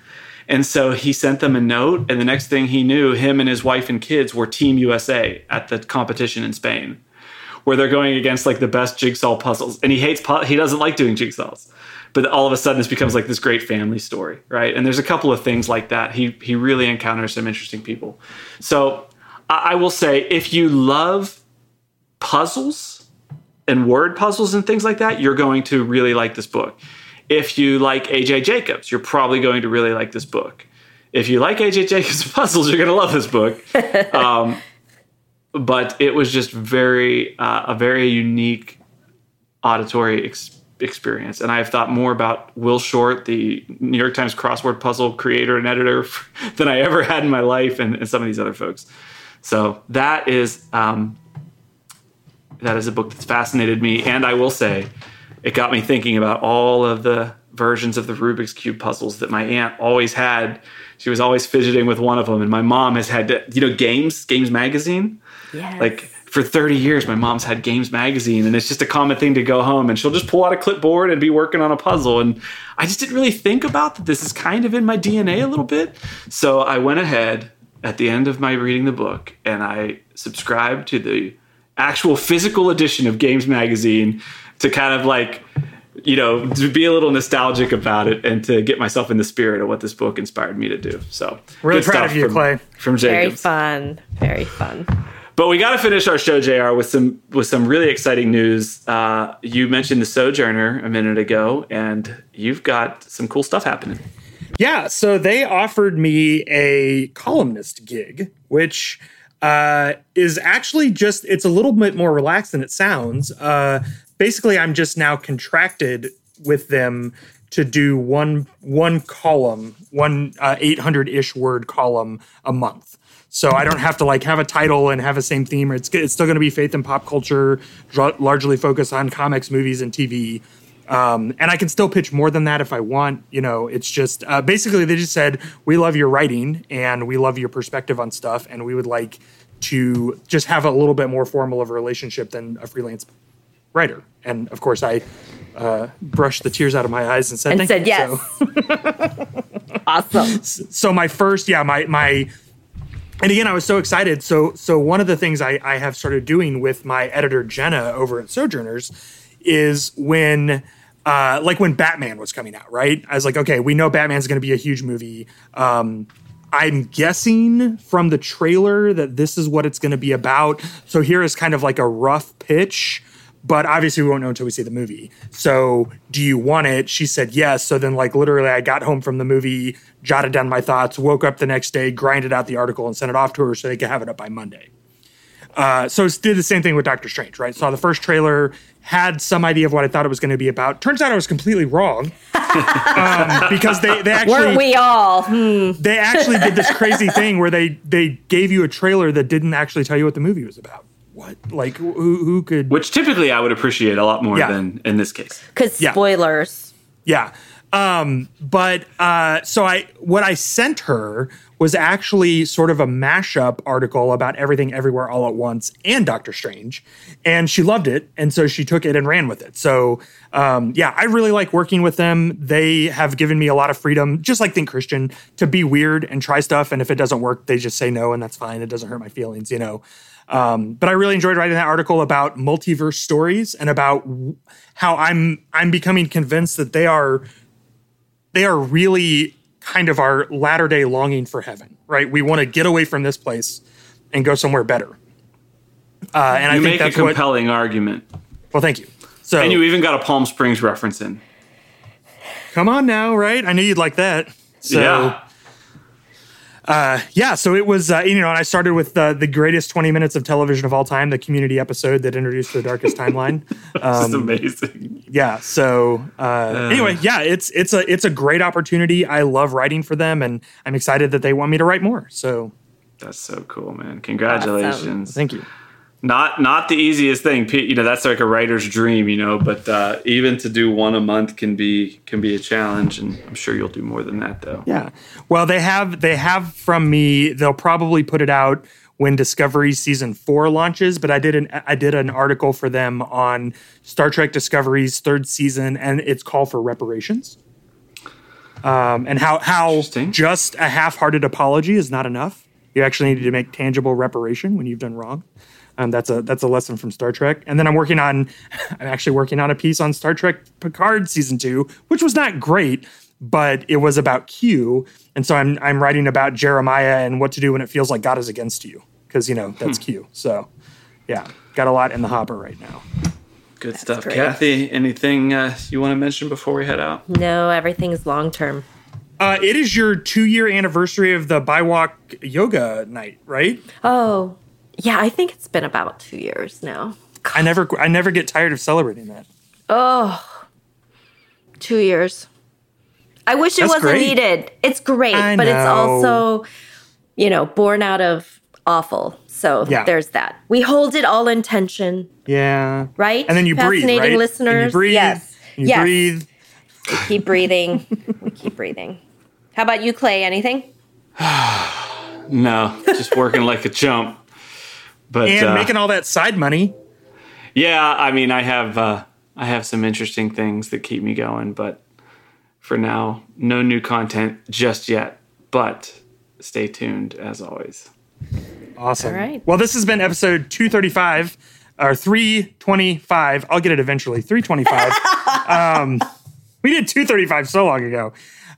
And so he sent them a note and the next thing he knew him and his wife and kids were team usa at the competition in spain where they're going against like the best jigsaw puzzles, and he hates he doesn't like doing jigsaws. But all of a sudden, this becomes like this great family story, right? And there's a couple of things like that. He he really encounters some interesting people. So I, I will say, if you love puzzles and word puzzles and things like that, you're going to really like this book. If you like AJ Jacobs, you're probably going to really like this book. If you like AJ Jacobs puzzles, you're going to love this book. Um, but it was just very uh, a very unique auditory ex- experience. And I've thought more about Will Shortz, the New York Times crossword puzzle creator and editor, than I ever had in my life, and, and some of these other folks. So that is um, that is a book that's fascinated me, and I will say, it got me thinking about all of the versions of the Rubik's cube puzzles that my aunt always had. She was always fidgeting with one of them, and my mom has had, you know, games, games magazine. Yes. Like for 30 years, my mom's had Games Magazine, and it's just a common thing to go home and she'll just pull out a clipboard and be working on a puzzle. And I just didn't really think about that this is kind of in my DNA a little bit. So I went ahead at the end of my reading the book and I subscribed to the actual physical edition of Games Magazine to kind of like you know, to be a little nostalgic about it and to get myself in the spirit of what this book inspired me to do. So, really proud of you, from, Clay. From Jacobs. Very fun. Very fun. But we got to finish our show, JR with some with some really exciting news. Uh, you mentioned the Sojourner a minute ago, and you've got some cool stuff happening. Yeah, so they offered me a columnist gig, which uh, is actually just it's a little bit more relaxed than it sounds. Uh, basically, I'm just now contracted with them to do one one column, one 800 uh, ish word column a month. So I don't have to like have a title and have a same theme. It's it's still going to be faith and pop culture, largely focused on comics, movies, and TV. Um, and I can still pitch more than that if I want. You know, it's just uh, basically they just said we love your writing and we love your perspective on stuff, and we would like to just have a little bit more formal of a relationship than a freelance writer. And of course, I uh, brushed the tears out of my eyes and said, and said yes. So. awesome. So my first, yeah, my my and again, I was so excited. So, so one of the things I, I have started doing with my editor Jenna over at Sojourners is when, uh, like when Batman was coming out, right? I was like, okay, we know Batman's going to be a huge movie. Um, I'm guessing from the trailer that this is what it's going to be about. So here is kind of like a rough pitch but obviously we won't know until we see the movie. So, do you want it? She said yes. So then, like literally, I got home from the movie, jotted down my thoughts, woke up the next day, grinded out the article, and sent it off to her so they could have it up by Monday. Uh, so it did the same thing with Doctor Strange, right? Saw the first trailer, had some idea of what I thought it was going to be about. Turns out I was completely wrong um, because they they actually Weren't we all? Hmm. they actually did this crazy thing where they they gave you a trailer that didn't actually tell you what the movie was about. What like who who could Which typically I would appreciate a lot more Yeah. than in this case. Because Yeah. spoilers. Yeah. Um, but uh, so I what I sent her was actually sort of a mashup article about everything everywhere all at once and Doctor Strange. And she loved it. And so she took it and ran with it. So um, yeah, I really like working with them. They have given me a lot of freedom, just like Think Christian, to be weird and try stuff. And if it doesn't work, they just say no, and that's fine. It doesn't hurt my feelings, you know. Um, but I really enjoyed writing that article about multiverse stories and about w- how I'm I'm becoming convinced that they are they are really kind of our latter day longing for heaven, right? We want to get away from this place and go somewhere better. Uh, and I You think make a that's what. compelling argument. Well, thank you. So And you even got a Palm Springs reference in. come on now, right? I knew you'd like that. So yeah. Yeah, so it was, uh, you know, and I started with uh, the greatest 20 minutes of television of all time, the community episode that introduced the darkest timeline. This is Um, amazing. yeah so uh, anyway yeah it's it's a it's a great opportunity i love writing for them and i'm excited that they want me to write more so That's so cool, man. Congratulations. thank you Not not the easiest thing. You know, that's like a writer's dream, you know, but uh, even to do one a month can be can be a challenge and I'm sure you'll do more than that though. yeah. Well they have they have from me they'll probably put it out when discovery season four launches but i did an i did an article for them on star trek discovery's third season and its call for reparations. Um, and how how just a half-hearted apology is not enough. You actually need to make tangible reparation when you've done wrong um, that's a that's a lesson from Star Trek. And then I'm working on I'm actually working on a piece on Star Trek Picard season two, which was not great, but it was about Q. And so I'm I'm writing about Jeremiah and what to do when it feels like God is against you, because you know that's Q. So yeah, got a lot in the hopper right now. Good stuff. great. Kathy, anything uh, you want to mention before we head out? No, everything's long term. Uh, it is your two year anniversary of the Bywalk Yoga night, right? Oh, yeah, I think it's been about two years now. I never I never get tired of celebrating that. Oh, two years. I wish it That's wasn't great. needed. It's great, I but it's also, you know, born out of awful. So Yeah. there's that. We hold it all in tension, Yeah. right? And then you breathe, Fascinating right? And you listeners. breathe. Yes. You yes. breathe. We keep breathing. we keep breathing. How about you, Clay? Anything? No, just working like a chump. But And uh, making all that side money. yeah, I mean, I have uh, I have some interesting things that keep me going, but for now, no new content just yet. But stay tuned as always. Awesome. All right. Well, this has been episode 235 or 325. I'll get it eventually. 325. um, we did 235 so long ago.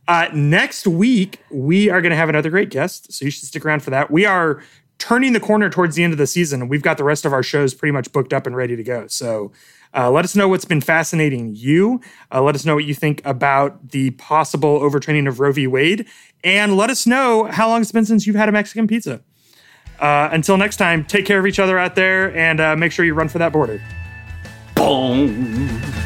Uh, next week, we are going to have another great guest. So you should stick around for that. We are turning the corner towards the end of the season, we've got the rest of our shows pretty much booked up and ready to go. So uh, let us know what's been fascinating you. Uh, let us know what you think about the possible overtraining of Roe v. Wade. And let us know how long it's been since you've had a Mexican pizza. Uh, until next time, take care of each other out there and uh, make sure you run for that border. Boom.